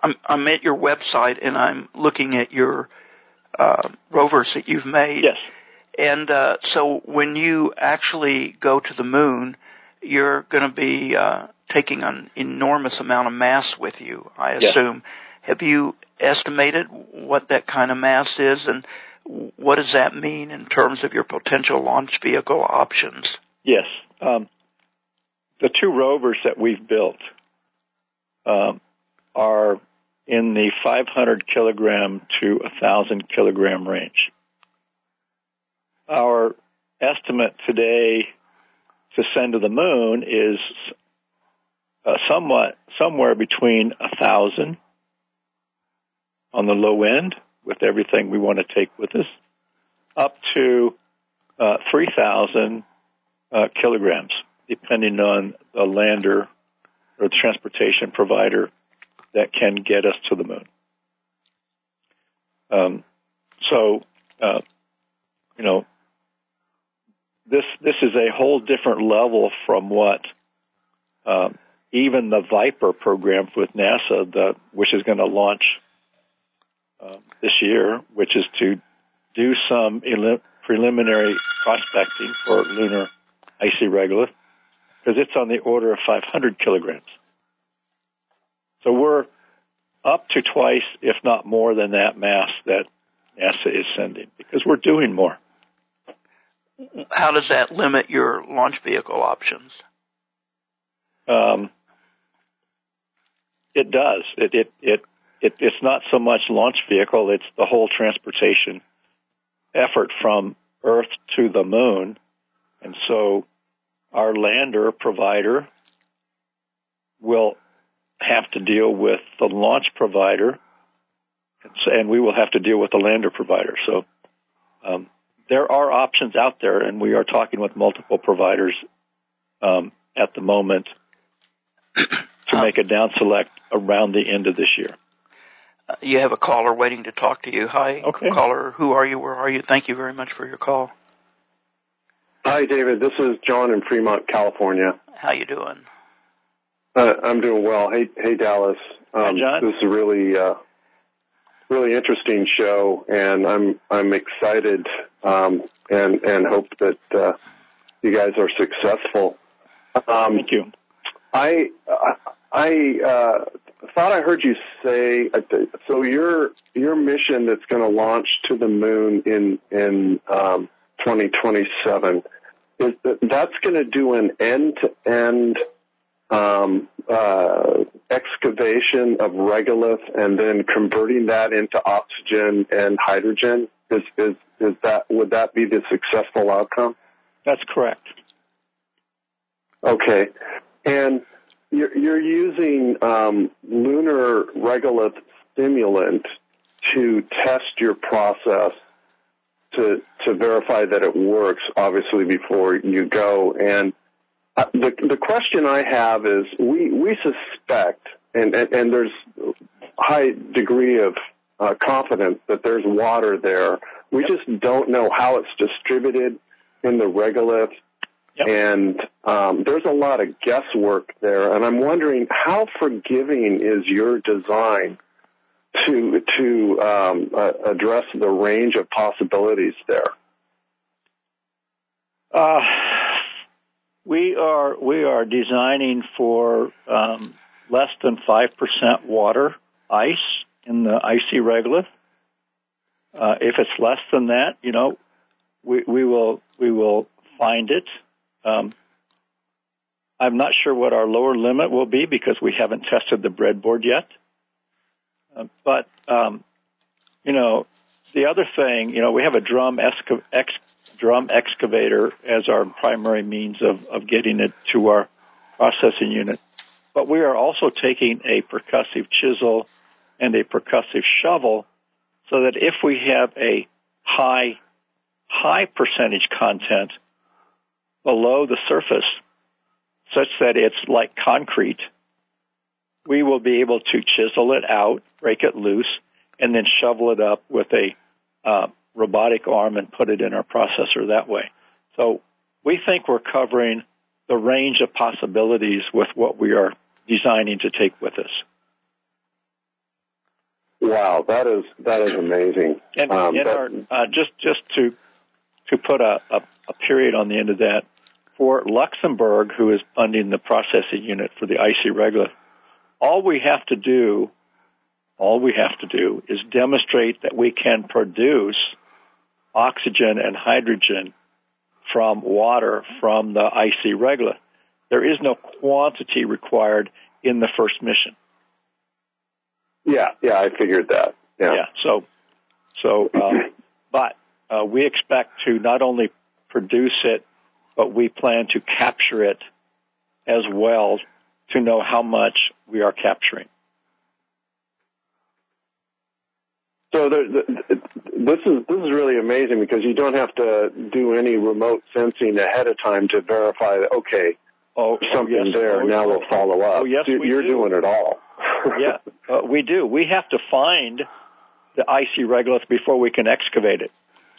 I'm, I'm, at your website and I'm looking at your uh, rovers that you've made. Yes. And uh, so when you actually go to the moon, you're going to be uh, taking an enormous amount of mass with you, I assume. Yes. Have you estimated what that kind of mass is and what does that mean in terms of your potential launch vehicle options? Yes. Um, the two rovers that we've built um, are in the 500 kilogram to 1,000 kilogram range. Our estimate today to send to the moon is uh, somewhat somewhere between thousand on the low end with everything we want to take with us, up to uh, 3,000 uh, kilograms, depending on the lander or the transportation provider that can get us to the moon. Um, so, uh, you know, this this is a whole different level from what um, even the Viper program with NASA, the, which is going to launch uh, this year, which is to do some elim- preliminary prospecting for lunar icy regolith, because it's on the order of 500 kilograms. So we're up to twice, if not more than that mass that NASA is sending, because we're doing more. How does that limit your launch vehicle options? Um, it does. It, it, it, it, it's not so much launch vehicle, it's the whole transportation effort from Earth to the moon. And so our lander provider will have to deal with the launch provider, and we will have to deal with the lander provider. So um, there are options out there, and we are talking with multiple providers um, at the moment to make a down select around the end of this year. Uh, you have a caller waiting to talk to you. Hi, okay. caller. Who are you? Where are you? Thank you very much for your call. Hi, David. This is John in Fremont, California. How you doing? Uh, I'm doing well. Hey, hey, Dallas. Um, Hi, John. This is a really, uh, really interesting show, and I'm I'm excited um, and and hope that uh, you guys are successful. Um, Thank you. I I uh, thought I heard you say uh, so. Your your mission that's going to launch to the moon in in um, 2027 is that that's going to do an end to end excavation of regolith and then converting that into oxygen and hydrogen. Is is is that would that be the successful outcome? That's correct. Okay. And you're, you're using um, lunar regolith simulant to test your process to to verify that it works. Obviously, before you go. And uh, the the question I have is, we we suspect, and and, and there's high degree of uh, confidence that there's water there. We just don't know how it's distributed in the regolith Yep. And um, there's a lot of guesswork there, and I'm wondering how forgiving is your design to to um, uh, address the range of possibilities there. Uh, we are we are designing for um, less than five percent water ice in the icy regolith. Uh, if it's less than that, you know, we, we will we will find it um, I'm not sure what our lower limit will be because we haven't tested the breadboard yet. Uh, but um, you know, the other thing, you know, we have a drum ex, drum excavator as our primary means of, of getting it to our processing unit. But we are also taking a percussive chisel and a percussive shovel so that if we have a high, high percentage content below the surface, such that it's like concrete, we will be able to chisel it out, break it loose, and then shovel it up with a uh, robotic arm and put it in our processor that way. So we think we're covering the range of possibilities with what we are designing to take with us. Wow, that is that is amazing. And, um, and that, our, uh, just just to to put a, a, a period on the end of that, for Luxembourg, who is funding the processing unit for the icy regolith, all we have to do, all we have to do is demonstrate that we can produce oxygen and hydrogen from water from the icy regolith. There is no quantity required in the first mission. Yeah, yeah, I figured that. Yeah. Yeah. So, so, um, but uh, we expect to not only produce it, but we plan to capture it as well to know how much we are capturing. So the, the, this is this is really amazing because you don't have to do any remote sensing ahead of time to verify that okay, oh, something yes. there. Oh, now we'll follow up. Oh, yes, You're do. doing it all. yeah, uh, we do. We have to find the icy regolith before we can excavate it.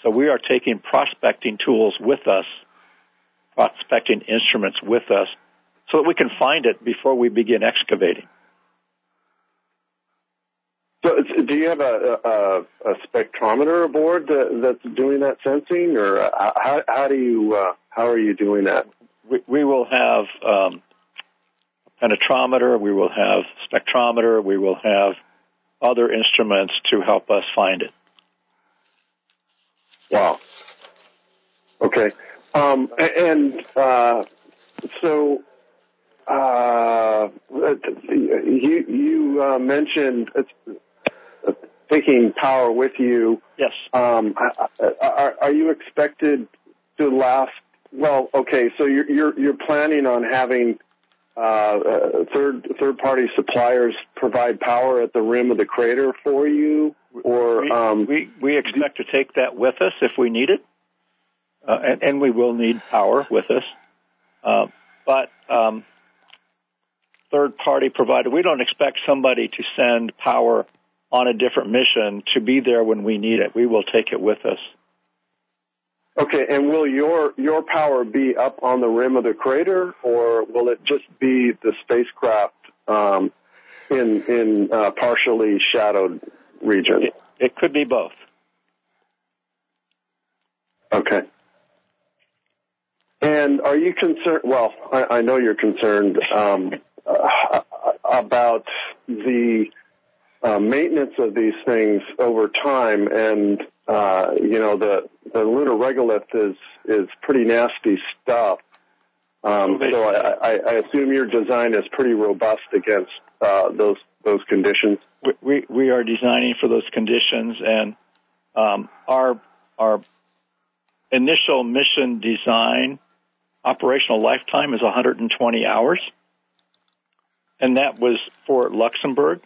So we are taking prospecting tools with us, prospecting instruments with us, so that we can find it before we begin excavating. So, do you have a, a, a spectrometer aboard that, that's doing that sensing, or uh, how, how do you uh, how are you doing that? We, we will have um, penetrometer, we will have spectrometer, we will have other instruments to help us find it. Wow. Okay. Um, and uh, so uh, you you uh, mentioned taking power with you. Yes. Um, are, are you expected to last? Well, okay. So you're you're, you're planning on having uh, uh, third third party suppliers provide power at the rim of the crater for you, or we um, we, we expect to take that with us if we need it, uh, and, and we will need power with us. Uh, but um, third party provider, we don't expect somebody to send power on a different mission to be there when we need it. We will take it with us. Okay, and will your your power be up on the rim of the crater, or will it just be the spacecraft um, in in uh, partially shadowed region? It, it, could be both. Okay. And are you concerned? Well, I, I know you're concerned um, uh, about the uh, maintenance of these things over time, and uh, you know the the lunar regolith is is pretty nasty stuff. Um, so I, I, assume your design is pretty robust against uh, those those conditions. We we are designing for those conditions, and um, our our initial mission design operational lifetime is 120 hours, and that was for Luxembourg.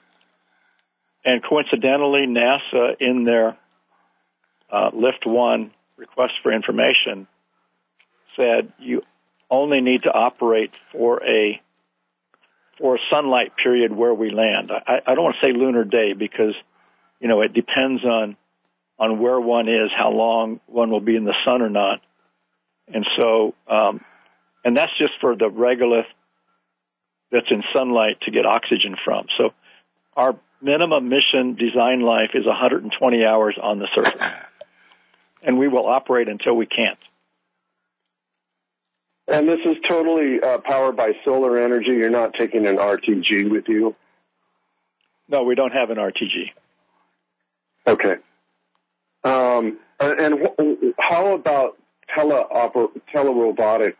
And coincidentally, NASA in their uh, Lift One request for information said you only need to operate for a for sunlight period where we land. I, I don't want to say lunar day because you know it depends on on where one is, how long one will be in the sun or not, and so um, and that's just for the regolith that's in sunlight to get oxygen from. So our minimum mission design life is 120 hours on the surface. And we will operate until we can't. And this is totally uh, powered by solar energy. You're not taking an RTG with you? No, we don't have an RTG. Okay. Um, and how about tele telerobotic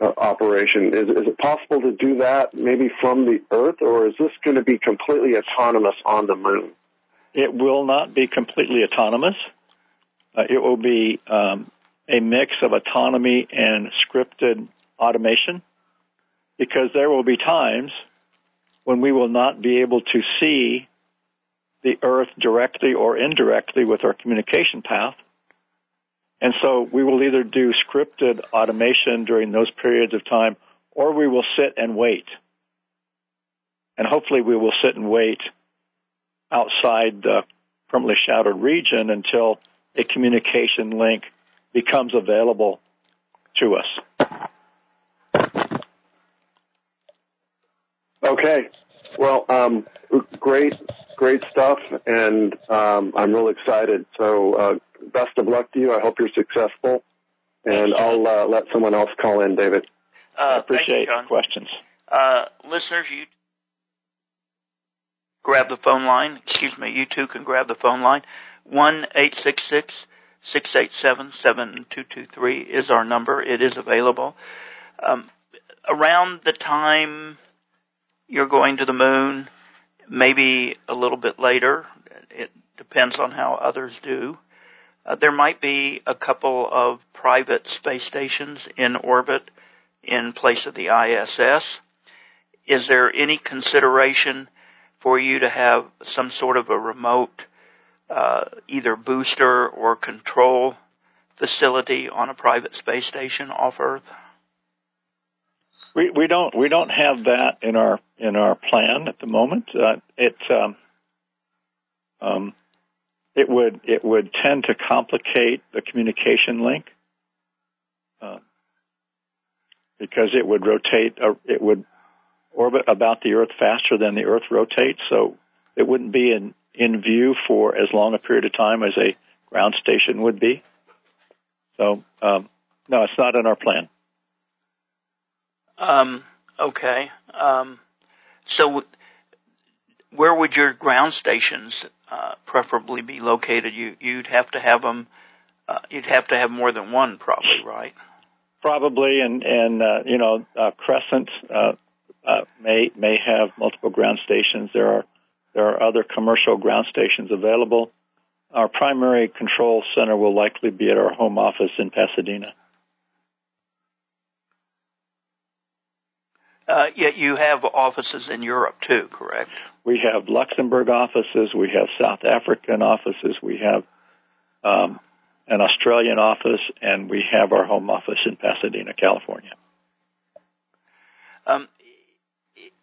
uh, operation. Is, is it possible to do that maybe from the Earth, or is this going to be completely autonomous on the moon? It will not be completely autonomous. Uh, it will be um, a mix of autonomy and scripted automation because there will be times when we will not be able to see the Earth directly or indirectly with our communication path. And so we will either do scripted automation during those periods of time or we will sit and wait. And hopefully we will sit and wait outside the permanently shadowed region until a communication link becomes available to us. Okay. Well, um, great, great stuff, and um, I'm really excited. So, uh, best of luck to you. I hope you're successful, and I'll uh, let someone else call in, David. Uh, I appreciate thank you, the questions. Uh, listeners, you grab the phone line. Excuse me, you too can grab the phone line. One eight six six six eight seven seven two two three is our number. It is available. Um, around the time you're going to the moon, maybe a little bit later. It depends on how others do. Uh, there might be a couple of private space stations in orbit in place of the ISS. Is there any consideration for you to have some sort of a remote, uh, either booster or control facility on a private space station off Earth? We we don't we don't have that in our in our plan at the moment. Uh, it um, um, it would it would tend to complicate the communication link uh, because it would rotate. Uh, it would orbit about the Earth faster than the Earth rotates, so it wouldn't be in in view for as long a period of time as a ground station would be. So um, no, it's not in our plan. Um, okay. Um, so, where would your ground stations uh, preferably be located? You you'd have to have them. Uh, you'd have to have more than one, probably, right? Probably, and and uh, you know, uh, Crescent uh, uh, may may have multiple ground stations. There are there are other commercial ground stations available. Our primary control center will likely be at our home office in Pasadena. Uh, yet you have offices in Europe too, correct? We have Luxembourg offices, we have South African offices, we have um, an Australian office, and we have our home office in Pasadena, California. Um,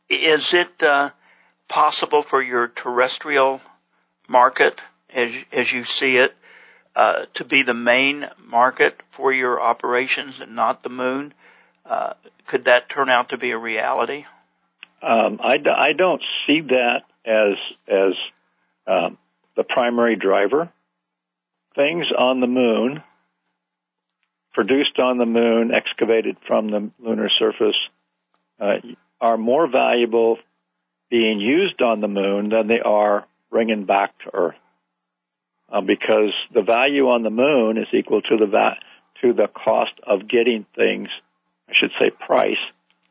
is it uh, possible for your terrestrial market, as as you see it, uh, to be the main market for your operations and not the moon? Uh, could that turn out to be a reality? Um, I, I don't see that as as um, the primary driver. Things on the moon, produced on the moon, excavated from the lunar surface, uh, are more valuable being used on the moon than they are bringing back to Earth. Uh, because the value on the moon is equal to the va- to the cost of getting things I should say price,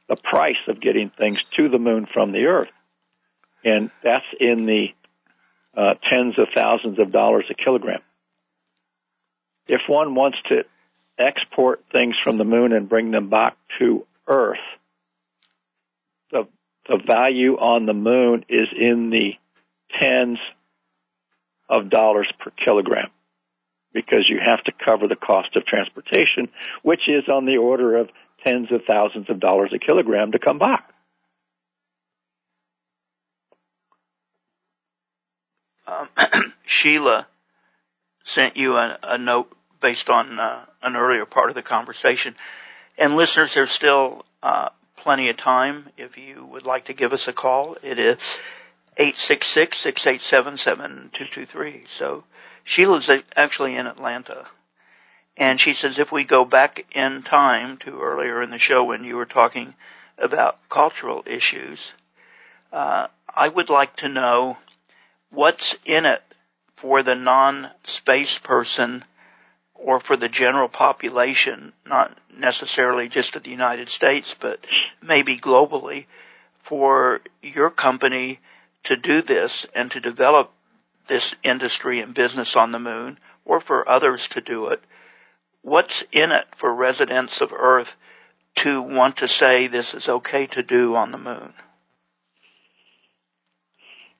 the price of getting things to the moon from the Earth. And that's in the uh, tens of thousands of dollars a kilogram. If one wants to export things from the moon and bring them back to Earth, the, the value on the moon is in the tens of dollars per kilogram because you have to cover the cost of transportation, which is on the order of tens of thousands of dollars a kilogram to come back. Um, Sheila sent you a, a note based on uh, an earlier part of the conversation. And listeners, there's still uh, plenty of time if you would like to give us a call. It is 866-687-7223. So Sheila's actually in Atlanta. And she says if we go back in time to earlier in the show when you were talking about cultural issues, uh, I would like to know what's in it for the non-space person or for the general population, not necessarily just of the United States, but maybe globally, for your company to do this and to develop this industry and business on the moon or for others to do it, what's in it for residents of Earth to want to say this is okay to do on the moon?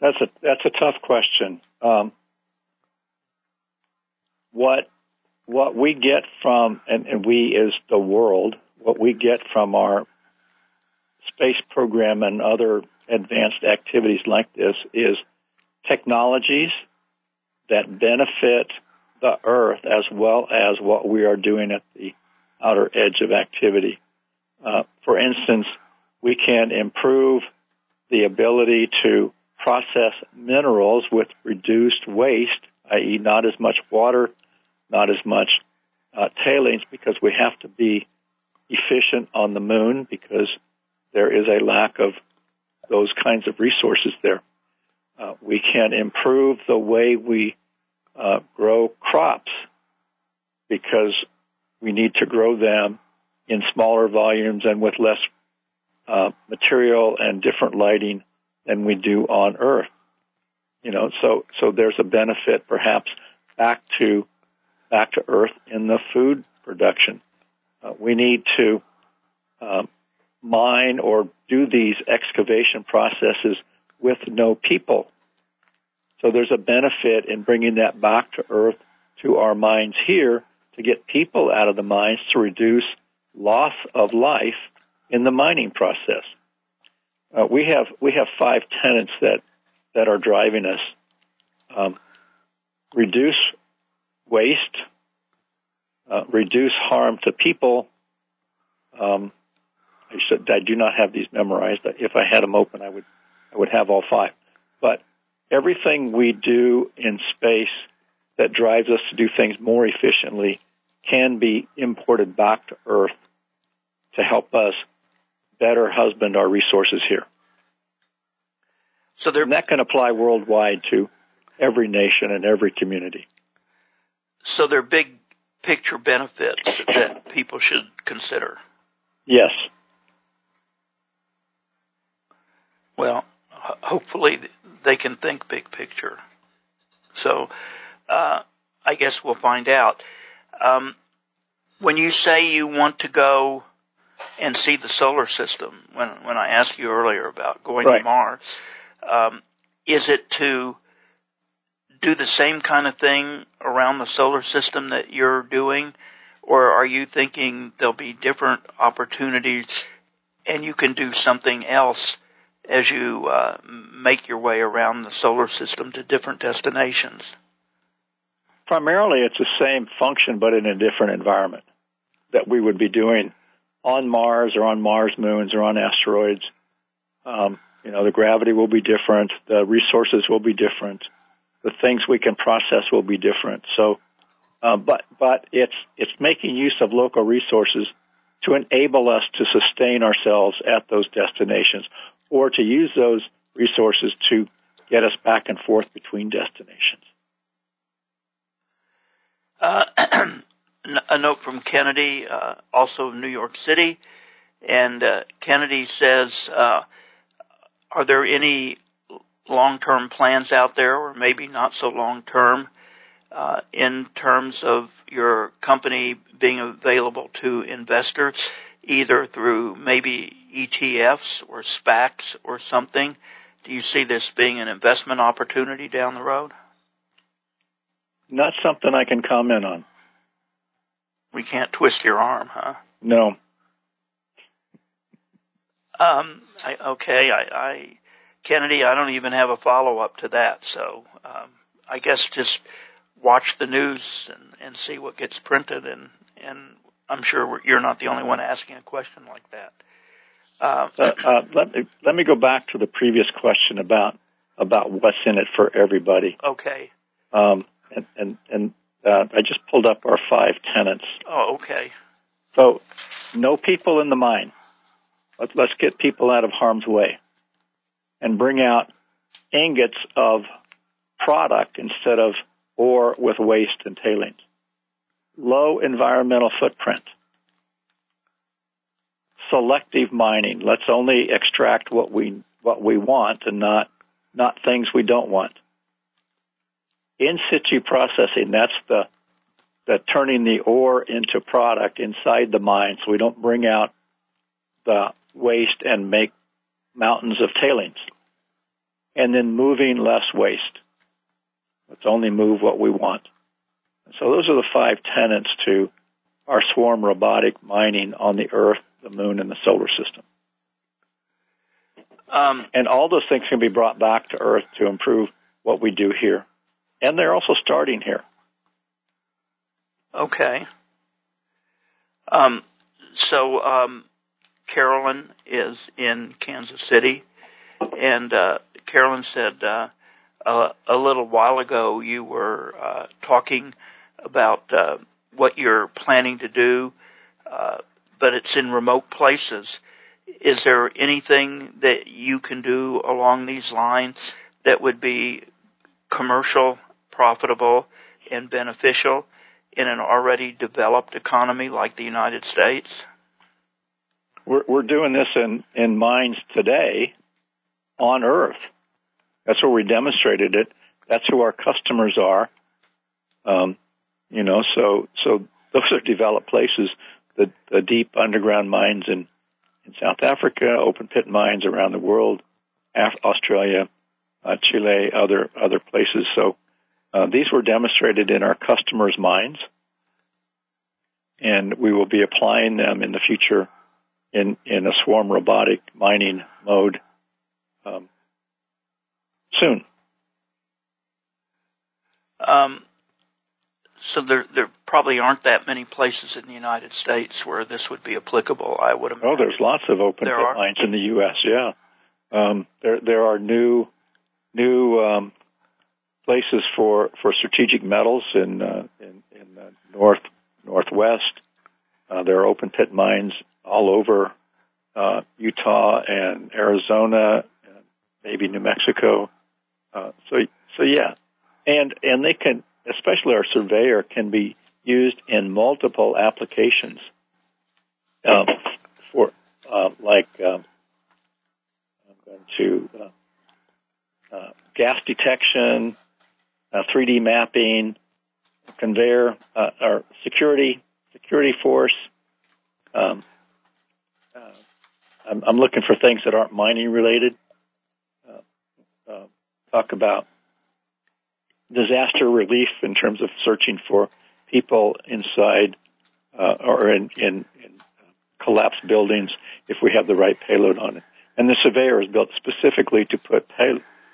That's a that's a tough question. Um, what what we get from and, and we is the world, what we get from our space program and other advanced activities like this is technologies that benefit the Earth as well as what we are doing at the outer edge of activity. Uh, for instance, we can improve the ability to process minerals with reduced waste, i.e., not as much water, not as much uh, tailings, because we have to be efficient on the moon because there is a lack of those kinds of resources there. Uh, we can improve the way we uh, grow crops because we need to grow them in smaller volumes and with less uh, material and different lighting than we do on Earth. You know, so so there's a benefit perhaps back to back to Earth in the food production. Uh, we need to um, mine or do these excavation processes with no people. So there's a benefit in bringing that back to Earth to our mines here to get people out of the mines to reduce loss of life in the mining process. Uh, we have we have five tenets that that are driving us. Um, reduce waste, uh, reduce harm to people. Um, I, should, I do not have these memorized. If I had them open, I would I would have all five. But everything we do in space that drives us to do things more efficiently can be imported back to Earth to help us better husband our resources here. So that can apply worldwide to every nation and every community. So there are big picture benefits that people should consider. Yes. Well, hopefully they can think big picture. So, uh, I guess we'll find out. Um, when you say you want to go and see the solar system, when when I asked you earlier about going right. to Mars, um, is it to do the same kind of thing around the solar system that you're doing, or are you thinking there'll be different opportunities and you can do something else as you uh, make your way around the solar system to different destinations? Primarily, it's the same function, but in a different environment that we would be doing on Mars or on Mars moons or on asteroids. Um, you know, the gravity will be different, the resources will be different, the things we can process will be different. So, uh, but but it's it's making use of local resources to enable us to sustain ourselves at those destinations or to use those resources to get us back and forth between destinations. Uh, a note from Kennedy, uh, also New York City, and uh, Kennedy says, uh, "Are there any long-term plans out there, or maybe not so long-term, uh, in terms of your company being available to investors, either through maybe ETFs or SPACs or something? Do you see this being an investment opportunity down the road? Not something I can comment on. We can't twist your arm, huh? No. Um, I, okay, I, I, Kennedy, I don't even have a follow up to that, so um, I guess just watch the news and, and see what gets printed, and and I'm sure you're not the only one asking a question like that. Uh, uh, uh, let me let me go back to the previous question about about what's in it for everybody. Okay. Um, and and, and uh, I just pulled up our five tenants. Oh, okay. So, no people in the mine. Let's let's get people out of harm's way, and bring out ingots of product instead of ore with waste and tailings. Low environmental footprint selective mining. Let's only extract what we what we want and not not things we don't want. In situ processing, that's the that turning the ore into product inside the mine so we don't bring out the waste and make mountains of tailings. And then moving less waste. Let's only move what we want. So those are the five tenets to our swarm robotic mining on the Earth, the Moon, and the solar system. Um, and all those things can be brought back to Earth to improve what we do here. And they're also starting here. Okay. Um, so um, Carolyn is in Kansas City, and uh, Carolyn said uh, a, a, little while ago you were uh, talking about uh, what you're planning to do, uh, but it's in remote places. Is there anything that you can do along these lines that would be commercial, profitable, and beneficial in an already developed economy like the United States? We're, we're doing this in, in mines today on Earth. That's where we demonstrated it. That's who our customers are. Um, you know, so so those are developed places. The, the deep underground mines in in South Africa, open pit mines around the world, Af- Australia, uh, Chile, other other places. So uh, these were demonstrated in our customers' mines, and we will be applying them in the future in in a swarm robotic mining mode um, soon. Um, so there, there probably aren't that many places in the United States where this would be applicable. I would imagine. Oh, there's lots of open there pit are? mines in the U.S. Yeah, um, there there are new new um, places for for strategic metals in uh, in, in the north northwest. Uh, there are open pit mines all over uh, Utah and Arizona, and maybe New Mexico. Uh, so so yeah, and and they can especially our surveyor, can be used in multiple applications. Um, for uh, like um, I'm going to uh, uh, gas detection, 3D uh, mapping, conveyor uh, or security security force. Um, uh, I'm, I'm, looking for things that aren't mining related. talk about disaster relief in terms of searching for people inside uh, or in, in, in collapsed buildings if we have the right payload on it. And the Surveyor is built specifically to put pay,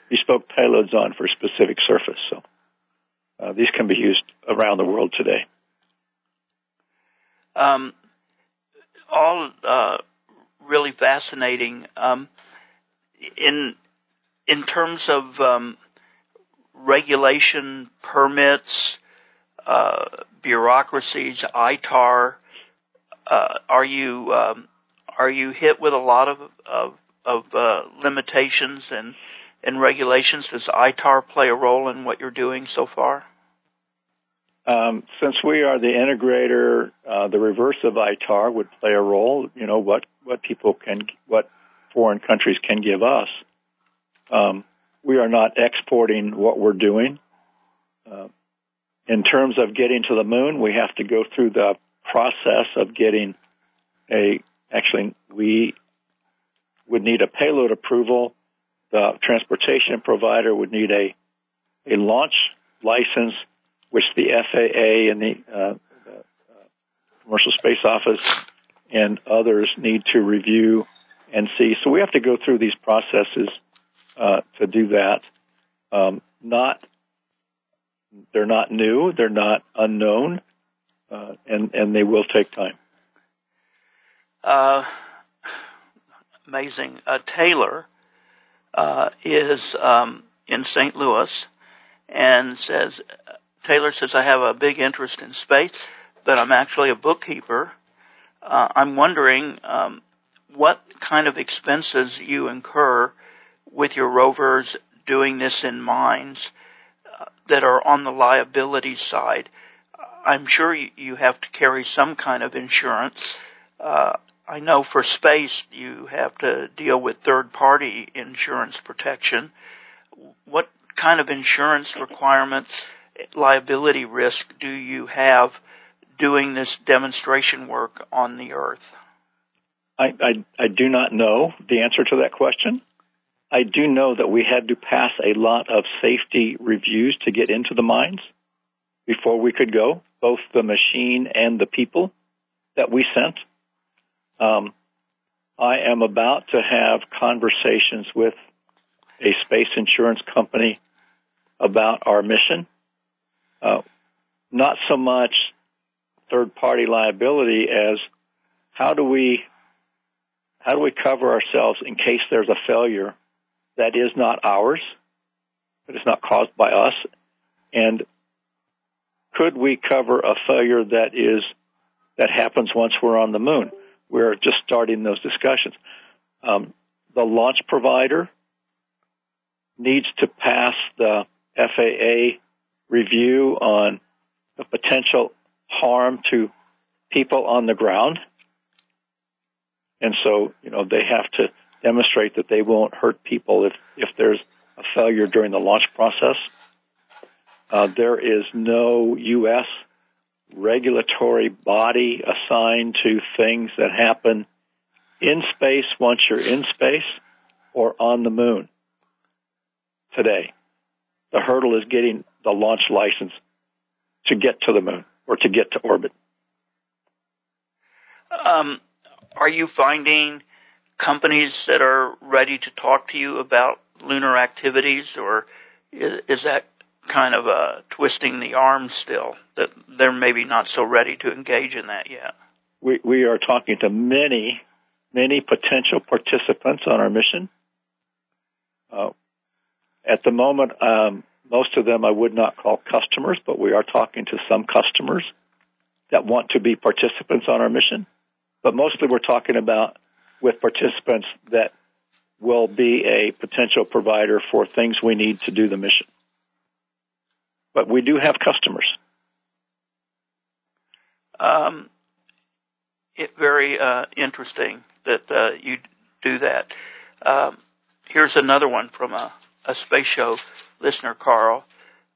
bespoke payloads on for a specific surface. So uh, these can be used around the world today. Um, all uh, really fascinating. Um, in in terms of um, regulation, permits, uh, bureaucracies, ITAR. Uh, are you um, are you hit with a lot of of, of uh, limitations and and regulations? Does ITAR play a role in what you're doing so far? Um, since we are the integrator, uh, the reverse of ITAR would play a role. You know what what people can, what foreign countries can give us. Um, we are not exporting what we're doing. Uh, in terms of getting to the moon, we have to go through the process of getting a, actually, we would need a payload approval. The transportation provider would need a, a launch license, which the FAA and the, uh, the Commercial Space Office and others need to review and see. So we have to go through these processes uh, to do that. Um, not they're not new, they're not unknown, uh, and and they will take time. Uh, amazing. Uh, Taylor uh, is um, in St. Louis and says Taylor says I have a big interest in space, but I'm actually a bookkeeper. I'm wondering um, what kind of expenses you incur with your rovers doing this in mines uh, that are on the liability side. I'm sure you have to carry some kind of insurance. Uh, I know for space you have to deal with third party insurance protection. What kind of insurance requirements liability risk do you have doing this demonstration work on the Earth? I, I, I do not know the answer to that question. I do know that we had to pass a lot of safety reviews to get into the mines before we could go, both the machine and the people that we sent. Um, I am about to have conversations with a space insurance company about our mission. Uh, not so much third party liability as how do we how do we cover ourselves in case there's a failure that is not ours, that is not caused by us, and could we cover a failure that is that happens once we're on the moon? We're just starting those discussions. Um, the launch provider needs to pass the FAA review on the potential harm to people on the ground. And so, you know, they have to demonstrate that they won't hurt people if, if there's a failure during the launch process. Uh, there is no U.S. regulatory body assigned to things that happen in space once you're in space or on the moon today. The hurdle is getting the launch license to get to the moon or to get to orbit. Um, are you finding companies that are ready to talk to you about lunar activities, or is, that kind of uh, twisting the arm still that they're maybe not so ready to engage in that yet? We we are talking to many many potential participants on our mission. Uh, at the moment, um, most of them I would not call customers, but we are talking to some customers that want to be participants on our mission. But mostly we're talking about with participants that will be a potential provider for things we need to do the mission. But we do have customers. Um, it very uh, interesting that uh, you do that. Um, here's another one from a, a space show listener, Carl,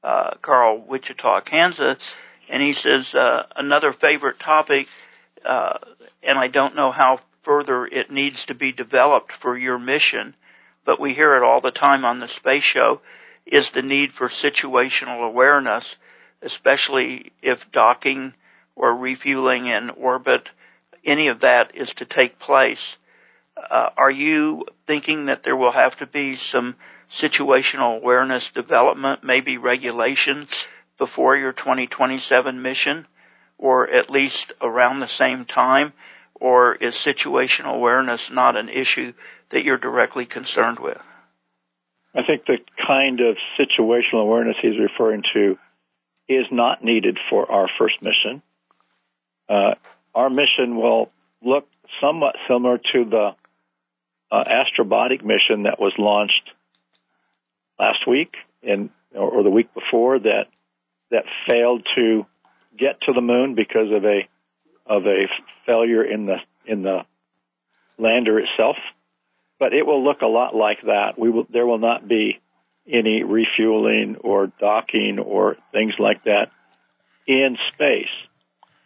uh, Carl, Wichita, Kansas, and he says uh, another favorite topic, uh, and I don't know how further it needs to be developed for your mission, but we hear it all the time on the space show, is the need for situational awareness, especially if docking or refueling in orbit, any of that is to take place. Uh, are you thinking that there will have to be some situational awareness development, maybe regulations before your 2027 mission, or at least around the same time? Or is situational awareness not an issue that you're directly concerned with? I think the kind of situational awareness he's referring to is not needed for our first mission. Uh, our mission will look somewhat similar to the uh, Astrobotic mission that was launched last week and or the week before that that failed to get to the moon because of a of a failure in the in the lander itself. But it will look a lot like that. We will there will not be any refueling or docking or things like that in space.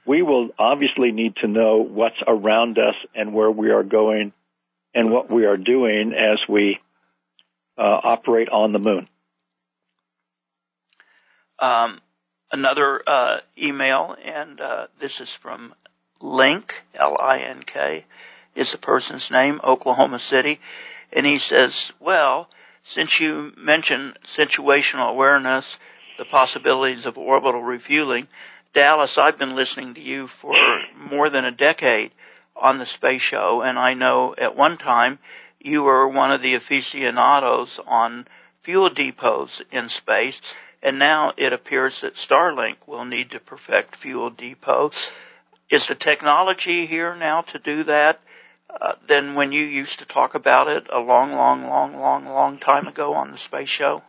We will obviously need to know what's around us and where we are going and what we are doing as we uh, operate on the moon. Um, another uh, email, and uh, this is from Link, L-I-N-K, is the person's name, Oklahoma City, and he says, well, since you mentioned situational awareness, the possibilities of orbital refueling, Dallas, I've been listening to you for more than a decade on the space show, and I know at one time you were one of the aficionados on fuel depots in space, and now it appears that Starlink will need to perfect fuel depots. Is the technology here now to do that uh, than when you used to talk about it a long, long, long, long, long time ago on the space show?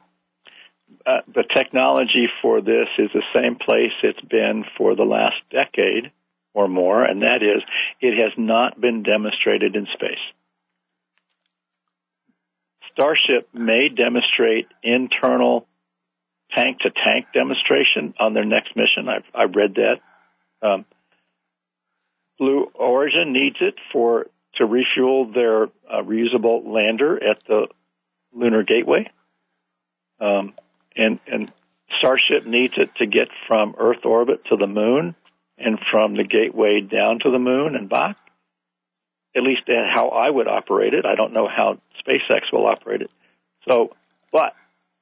Uh, the technology for this is the same place it's been for the last decade or more, and that is it has not been demonstrated in space. Starship may demonstrate internal tank to tank demonstration on their next mission. I've, I've read that. Um, Blue Origin needs it for to refuel their uh, reusable lander at the Lunar Gateway, um, and and Starship needs it to get from Earth orbit to the Moon, and from the Gateway down to the Moon and back. At least how I would operate it. I don't know how SpaceX will operate it. So, but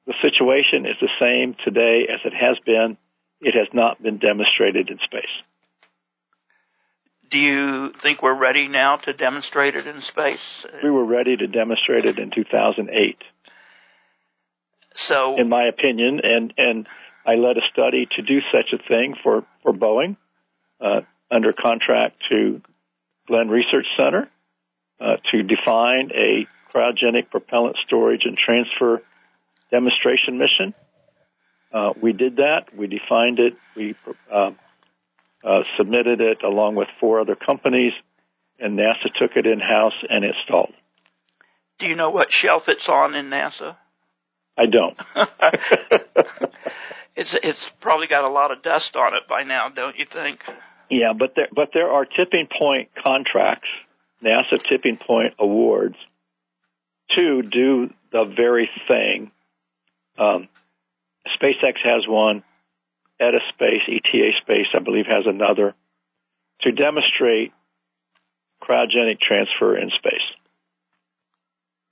the situation is the same today as it has been. It has not been demonstrated in space. Do you think we're ready now to demonstrate it in space? We were ready to demonstrate it in 2008. So, in my opinion, and and I led a study to do such a thing for for Boeing uh, under contract to Glenn Research Center uh, to define a cryogenic propellant storage and transfer demonstration mission. Uh, we did that. We defined it. We uh, submitted it along with four other companies, and NASA took it in house and installed. Do you know what shelf it's on in NASA? I don't. it's it's probably got a lot of dust on it by now, don't you think? Yeah, but there but there are tipping point contracts, NASA tipping point awards, to do the very thing. Um, SpaceX has one. ETA Space, ETA Space, I believe, has another to demonstrate cryogenic transfer in space.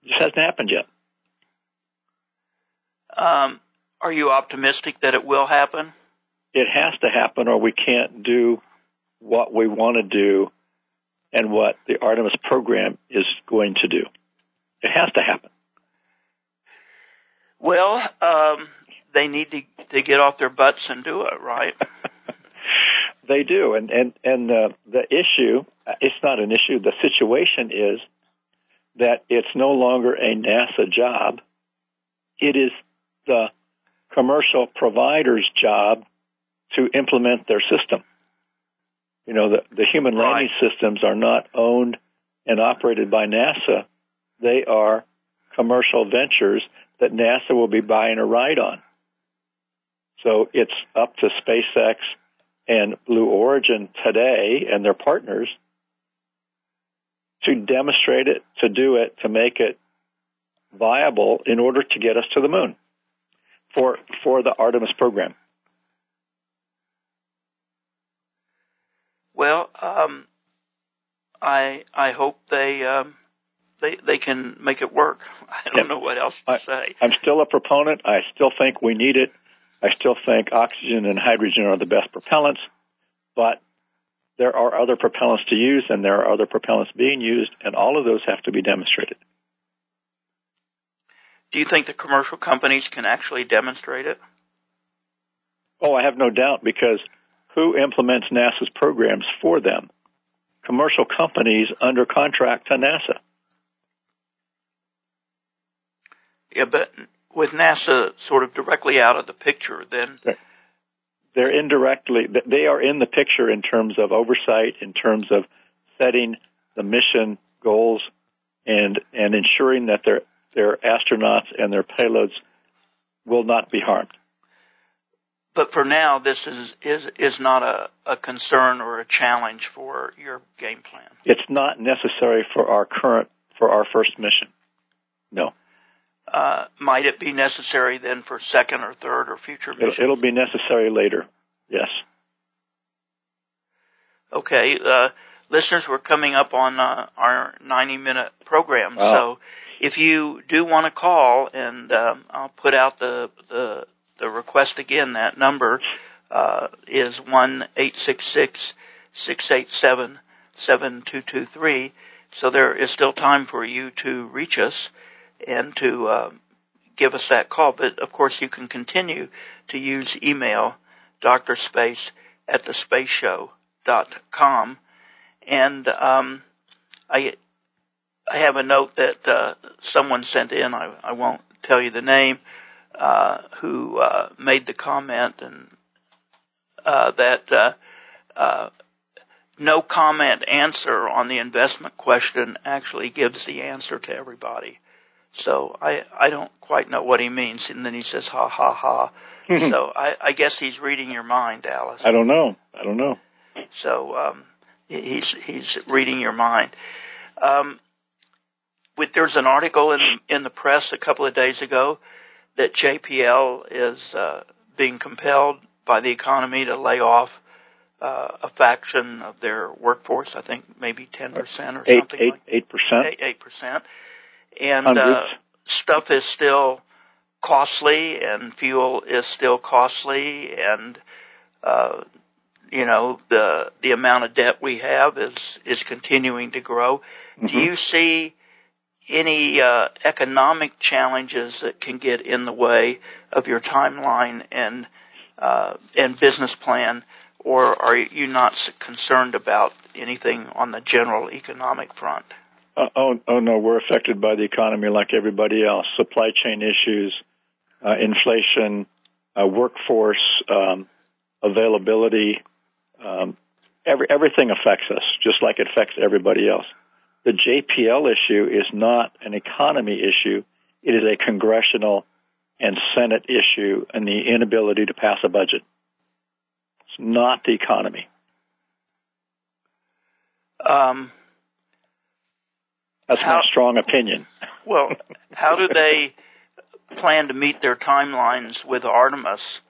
This hasn't happened yet. Um, are you optimistic that it will happen? It has to happen, or we can't do what we want to do and what the Artemis program is going to do. It has to happen. Well, um, they need to, to get off their butts and do it, right? they do, and and and uh, the issue it's not an issue. The situation is that it's no longer a NASA job. It is the commercial provider's job to implement their system. You know, the, the human landing right. systems are not owned and operated by NASA. They are commercial ventures that NASA will be buying a ride on. So it's up to SpaceX and Blue Origin today and their partners to demonstrate it, to do it, to make it viable in order to get us to the moon for for the Artemis program. Well, um, I I hope they um, they they can make it work. I don't know what else to I, say. I'm still a proponent. I still think we need it. I still think oxygen and hydrogen are the best propellants, but there are other propellants to use, and there are other propellants being used, and all of those have to be demonstrated. Do you think the commercial companies can actually demonstrate it? Oh, I have no doubt because who implements NASA's programs for them? Commercial companies under contract to NASA. Yeah, but with NASA sort of directly out of the picture, then they're indirectly they are in the picture in terms of oversight, in terms of setting the mission goals, and and ensuring that their their astronauts and their payloads will not be harmed. But for now, this is is is not a, a concern or a challenge for your game plan. It's not necessary for our current for our first mission. No. Uh, might it be necessary then for second or third or future missions? It'll, be necessary later. Yes. Okay, uh, listeners, we're coming up on uh, our 90 minute program. Wow. So if you do want to call, and um, I'll put out the, the, the request again, that number uh, is one eight six six six eight seven seven two two three. So there is still time for you to reach us and to uh, give us that call. But of course, you can continue to use email, doctorspace at thespaceshow.com. And um, I I have a note that uh, someone sent in. I, I won't tell you the name. Uh, who uh, made the comment and uh, that uh, uh, no comment answer on the investment question actually gives the answer to everybody. So I I don't quite know what he means, and then he says ha ha ha. so I, I guess he's reading your mind, Dallas. I don't know. I don't know. So um, he's he's reading your mind. Um, with, there's an article in in the press a couple of days ago that JPL is uh, being compelled by the economy to lay off uh, a faction of their workforce. I think maybe ten percent or Eight, something eight, like eight percent. eight percent, and uh, stuff is still costly, and fuel is still costly, and uh, you know the the amount of debt we have is is continuing to grow. Do Mm-hmm. you see any uh, economic challenges that can get in the way of your timeline and uh, and business plan, or are you not concerned about anything on the general economic front? Uh, oh, oh no, we're affected by the economy like everybody else. Supply chain issues, uh, inflation, uh, workforce um, availability, um, every, everything affects us, just like it affects everybody else. The JPL issue is not an economy issue; it is a congressional and Senate issue, and the inability to pass a budget. It's not the economy. Um, That's How- my strong opinion. well, how do they plan to meet their timelines with Artemis,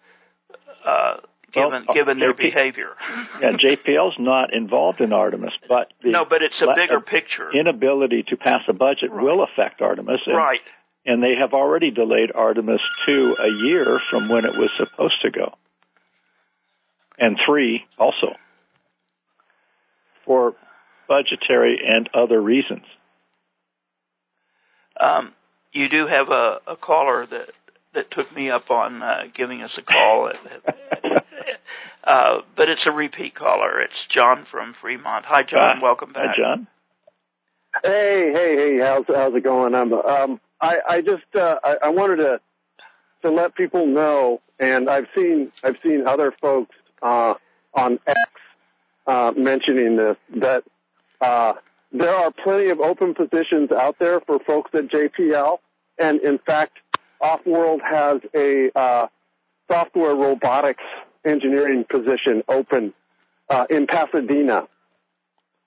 uh, given Well, uh, given their JP behavior? Yeah, JPL's not involved in Artemis, but the no, but it's a la- bigger picture, inability to pass a budget will affect Artemis. And, right? And they have already delayed Artemis 2 a year from when it was supposed to go. And 3 also. For budgetary and other reasons. Um, you do have a, a caller that that took me up on uh, giving us a call, uh, but it's a repeat caller. It's John from Fremont. Hi, John. Ah, Welcome back. Hi, John. Hey, hey, hey! How's how's it going? I'm um, I I just uh, I, I wanted to to let people know, and I've seen I've seen other folks uh, on X uh, mentioning this that uh, there are plenty of open positions out there for folks at JPL, and in fact, Offworld has a uh, software robotics engineering position open uh, in Pasadena.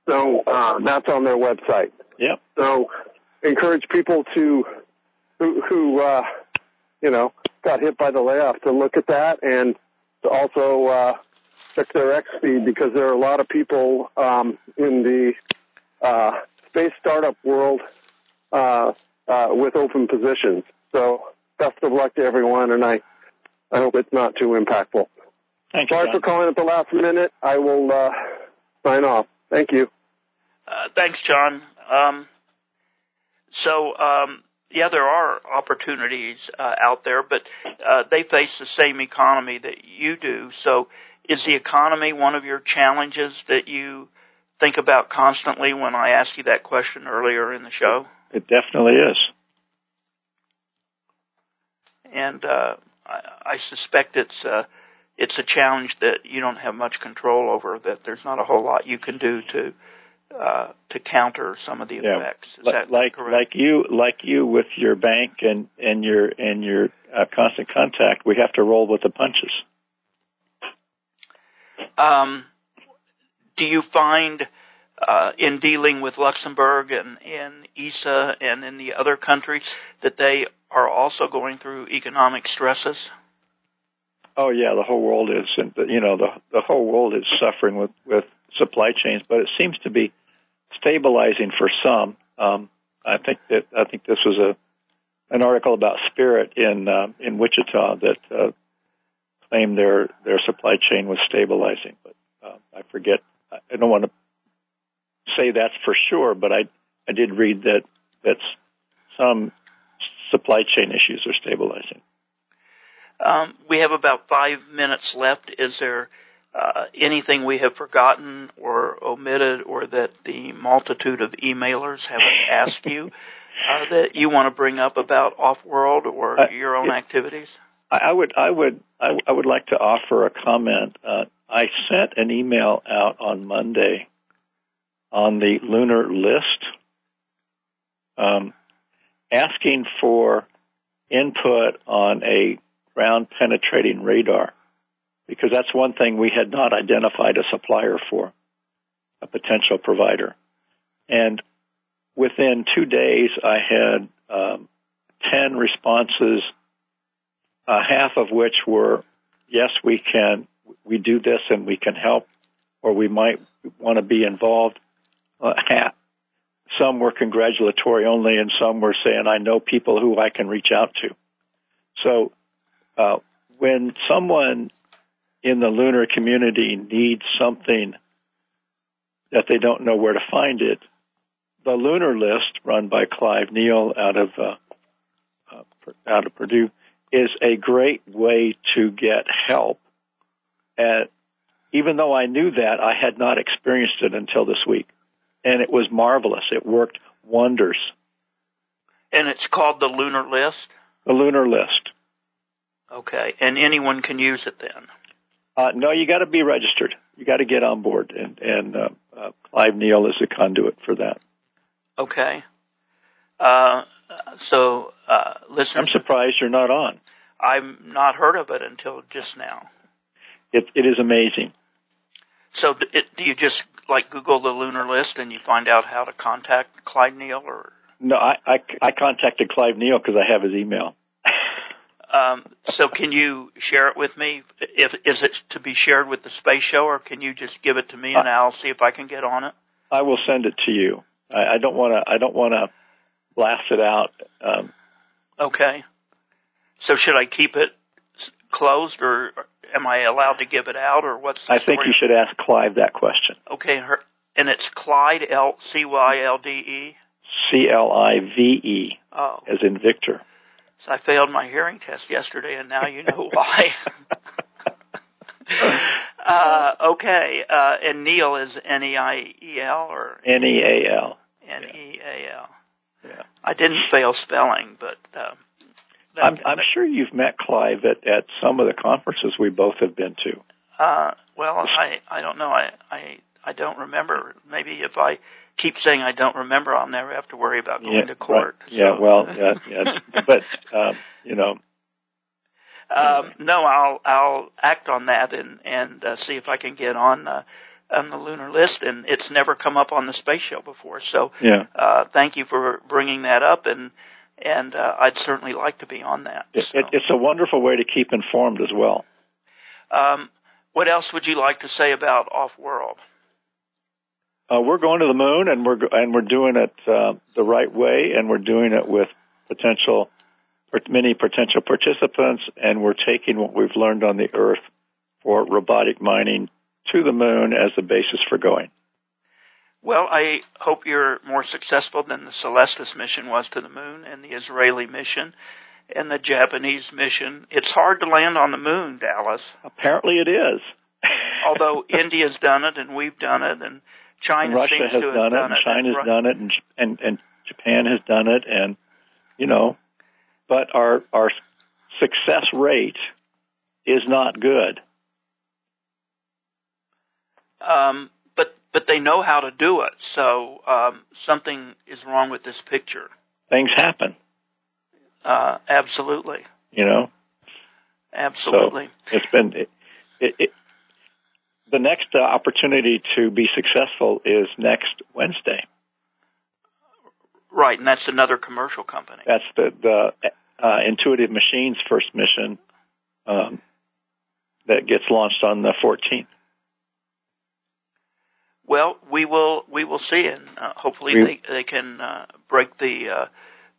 So uh, that's on their website. Yep. So encourage people to who, who uh, you know got hit by the layoff to look at that and to also uh, check their X feed because there are a lot of people um, in the space startup world uh, uh, with open positions. So best of luck to everyone, and I I hope it's not too impactful. Thank you, Sorry for calling at the last minute. I will uh, sign off. Thank you. Uh, thanks, John. Um, so, um, yeah, there are opportunities uh, out there, but uh, they face the same economy that you do. So, is the economy one of your challenges that you think about constantly when I asked you that question earlier in the show? It definitely is. And uh, I, I suspect it's uh, it's a challenge that you don't have much control over. That there's not a whole lot you can do to uh, to counter some of the Yeah. effects. Is Li- that like correct? like you like you with your bank and and your and your uh, constant contact, we have to roll with the punches. Um, do you find uh, in dealing with Luxembourg and in ESA and in the other countries that they are also going through economic stresses? Oh yeah, the whole world is, you know the the whole world is suffering with with supply chains, but it seems to be stabilizing for some. Um, I think that I think this was a an article about Spirit in uh, in Wichita that uh, claimed their their supply chain was stabilizing, but uh, I forget. I don't want to say that's for sure, but I I did read that that's some supply chain issues are stabilizing. Um, we have about five minutes left. Is there uh, anything we have forgotten or omitted, or that the multitude of emailers haven't asked you uh, that you want to bring up about Offworld or Uh, your own activities? I would, I would, I, would like to offer a comment. Uh, I sent an email out on Monday on the lunar list, um, asking for input on a ground penetrating radar because that's one thing we had not identified a supplier for, a potential provider. And within two days, I had um, 10 responses, uh, half of which were, yes, we can, we do this and we can help, or we might want to be involved. Uh, half, some were congratulatory only, and some were saying, I know people who I can reach out to. So, uh, when someone in the lunar community needs something that they don't know where to find it, the Lunar List, run by Clive Neal out of uh, uh, out of Purdue, is a great way to get help. And even though I knew that, I had not experienced it until this week, and it was marvelous. It worked wonders. And it's called the Lunar List. The Lunar List. Okay, and anyone can use it then. Uh, no, you got to be registered. You got to get on board, and, and uh, uh, Clive Neal is a conduit for that. Okay. Uh, so, uh, listeners, I'm surprised you're not on. I've not heard of it until just now. It, it is amazing. So, do, it, do you just like Google the lunar list and you find out how to contact Clyde Neal, or No, I, I, I contacted Clive Neal because I have his email. um, so can you share it with me? If is it to be shared with the space show, or can you just give it to me and Uh, I'll see if I can get on it? I will send it to you. I, I don't want to. I don't want to blast it out. Um, Okay. So should I keep it closed, or am I allowed to give it out, or what's the I think story? you should ask Clive that question. Okay, her, and it's Clyde L C Y L D E. C L I V E, Oh, as in Victor. so I failed my hearing test yesterday, and now you know why. uh, okay, uh, and Neil is N E I E L or N E A L. N E A L. Yeah. I didn't fail spelling, but uh, that- I'm, I'm sure you've met Clive at, at some of the conferences we both have been to. Uh, well, I I don't know. I I I don't remember. Maybe if I keep saying I don't remember, I'll never have to worry about going yeah, to court. Right. Yeah, so. well, yeah, yeah. but um, you know, Um, no, I'll I'll act on that and and uh, see if I can get on uh, on the lunar list. And it's never come up on the space show before, so yeah, uh, thank you for bringing that up. And and uh, I'd certainly like to be on that. it, so. it, it's a wonderful way to keep informed as well. um, what else would you like to say about Offworld? Uh, we're going to the moon, and we're and we're doing it uh, the right way, and we're doing it with potential many potential participants, and we're taking what we've learned on the Earth for robotic mining to the moon as the basis for going. Well, I hope you're more successful than the Celestis mission was to the moon and the Israeli mission and the Japanese mission. It's hard to land on the moon, Dallas. Apparently, it is. Although India's done it and we've done it and China Russia seems has to have done it, done and it. China's Ru- done it, and, and and Japan has done it, and you know, but our our success rate is not good. Um, but but they know how to do it. So um, something is wrong with this picture. Things happen, Uh, absolutely, you know. absolutely. So it's been it, it, it, the next opportunity to be successful is next Wednesday. Right, and that's another commercial company. That's the the uh, Intuitive Machines first mission um, that gets launched on the 14th. Well, we will we will see, and uh, hopefully We- they they can uh, break the uh,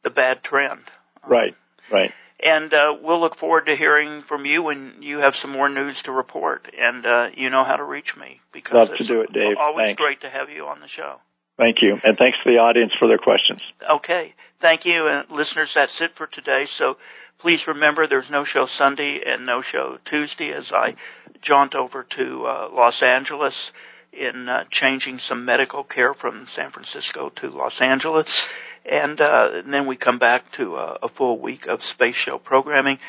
the bad trend. Right, right. And uh, we'll look forward to hearing from you when you have some more news to report, and uh, you know how to reach me because Love to do it, Dave. Always Thanks. great to have you on the show. Thank you, and thanks to the audience for their questions. Okay. Thank you. And listeners, that's it for today. So please remember there's no show Sunday and no show Tuesday as I jaunt over to uh, Los Angeles in uh, changing some medical care from San Francisco to Los Angeles. And, uh, and then we come back to a, a full week of space show programming.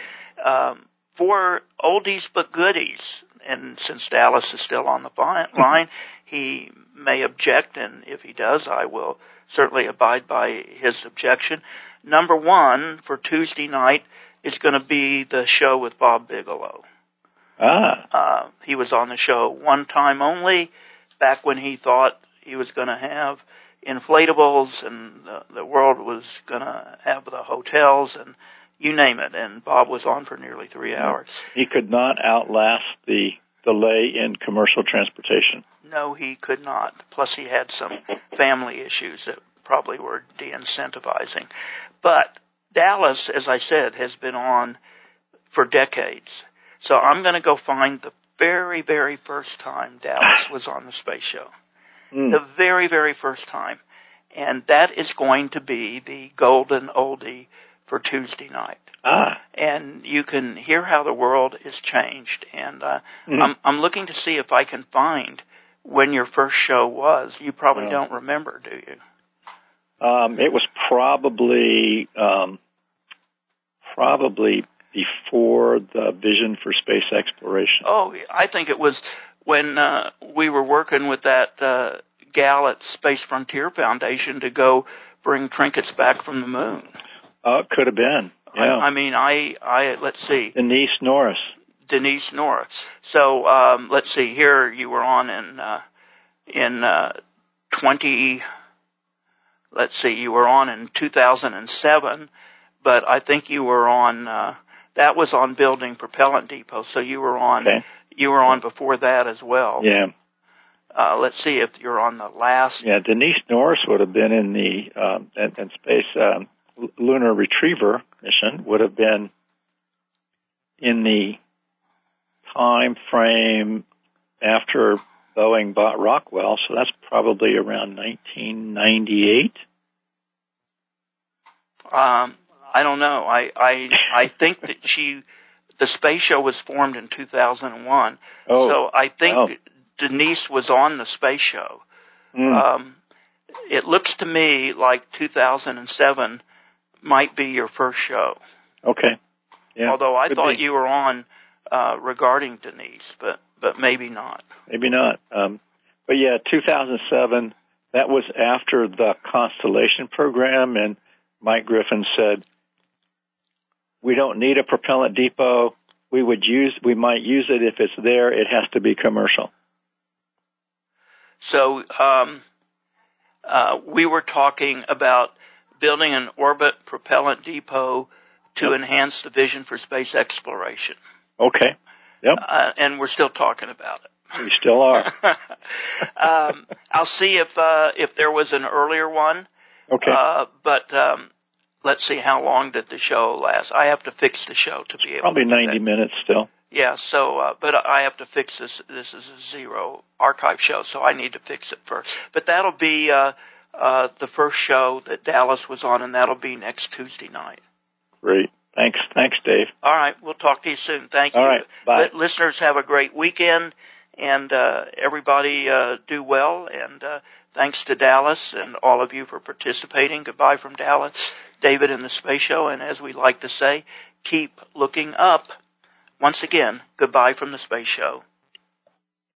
Um, for oldies but goodies, and since Dallas is still on the line, he may object, and if he does, I will certainly abide by his objection. Number one for Tuesday night is going to be the show with Bob Bigelow. Ah. Uh, he was on the show one time only, back when he thought he was going to have inflatables and the, the world was going to have the hotels and you name it. And Bob was on for nearly three mm-hmm. hours. He could not outlast the delay in commercial transportation. No, he could not. Plus, he had some family issues that probably were de-incentivizing. But Dallas, as I said, has been on for decades. So I'm going to go find the very, very first time Dallas was on the space show. Mm. The very, very first time. And that is going to be the golden oldie for Tuesday night. Ah. And you can hear how the world is changed. And uh, Mm. I'm, I'm looking to see if I can find when your first show was. You probably Oh. don't remember, do you? Um, it was probably um, probably before the vision for space exploration. Oh, I think it was when uh, we were working with that uh, gal at Space Frontier Foundation to go bring trinkets back from the moon. Uh, it could have been. Yeah. I, I mean, I, I let's see, Denise Norris. Denise Norris. So um, let's see. Here you were on in uh, in uh, twenty. Let's see. You were on in 2007, but I think you were on. Uh, that was on building propellant depot. So you were on. Okay. You were on before that as well. Yeah. Uh, let's see if you're on the last. Yeah. Denise Norris would have been in the um, in, in space um, lunar retriever mission. Would have been in the time frame after Boeing bought Rockwell, so that's probably around 1998. Um, I don't know. I I I think that she, the space show was formed in 2001. Oh. So I think Oh. Denise was on the space show. Mm. Um, it looks to me like 2007 might be your first show. okay. Yeah. Although I could thought be. you were on uh, regarding Denise, but but maybe not. Maybe not. Um, but yeah, 2007, that was after the Constellation program, and Mike Griffin said, we don't need a propellant depot. We would use, we might use it if it's there. It has to be commercial. So um, uh, we were talking about building an orbit propellant depot to Yep. enhance the vision for space exploration, Okay. Yep. uh, and we're still talking about it. We still are. um, I'll see if uh, if there was an earlier one, Okay. uh, but um, let's see how long did the show last. I have to fix the show to be able. Probably 90 that. minutes still. Yeah, so uh, but I have to fix this. This is a zero archive show, so I need to fix it first. But that'll be uh, uh, the first show that Dallas was on, and that'll be next Tuesday night. Great. Thanks. Thanks, Dave. All right, we'll talk to you soon. Thank you. All right, bye. Li- listeners, have a great weekend, and uh, everybody uh, do well. And uh, thanks to Dallas and all of you for participating. Goodbye from Dallas, David and the Space Show, and as we like to say, keep looking up. Once again, goodbye from the Space Show.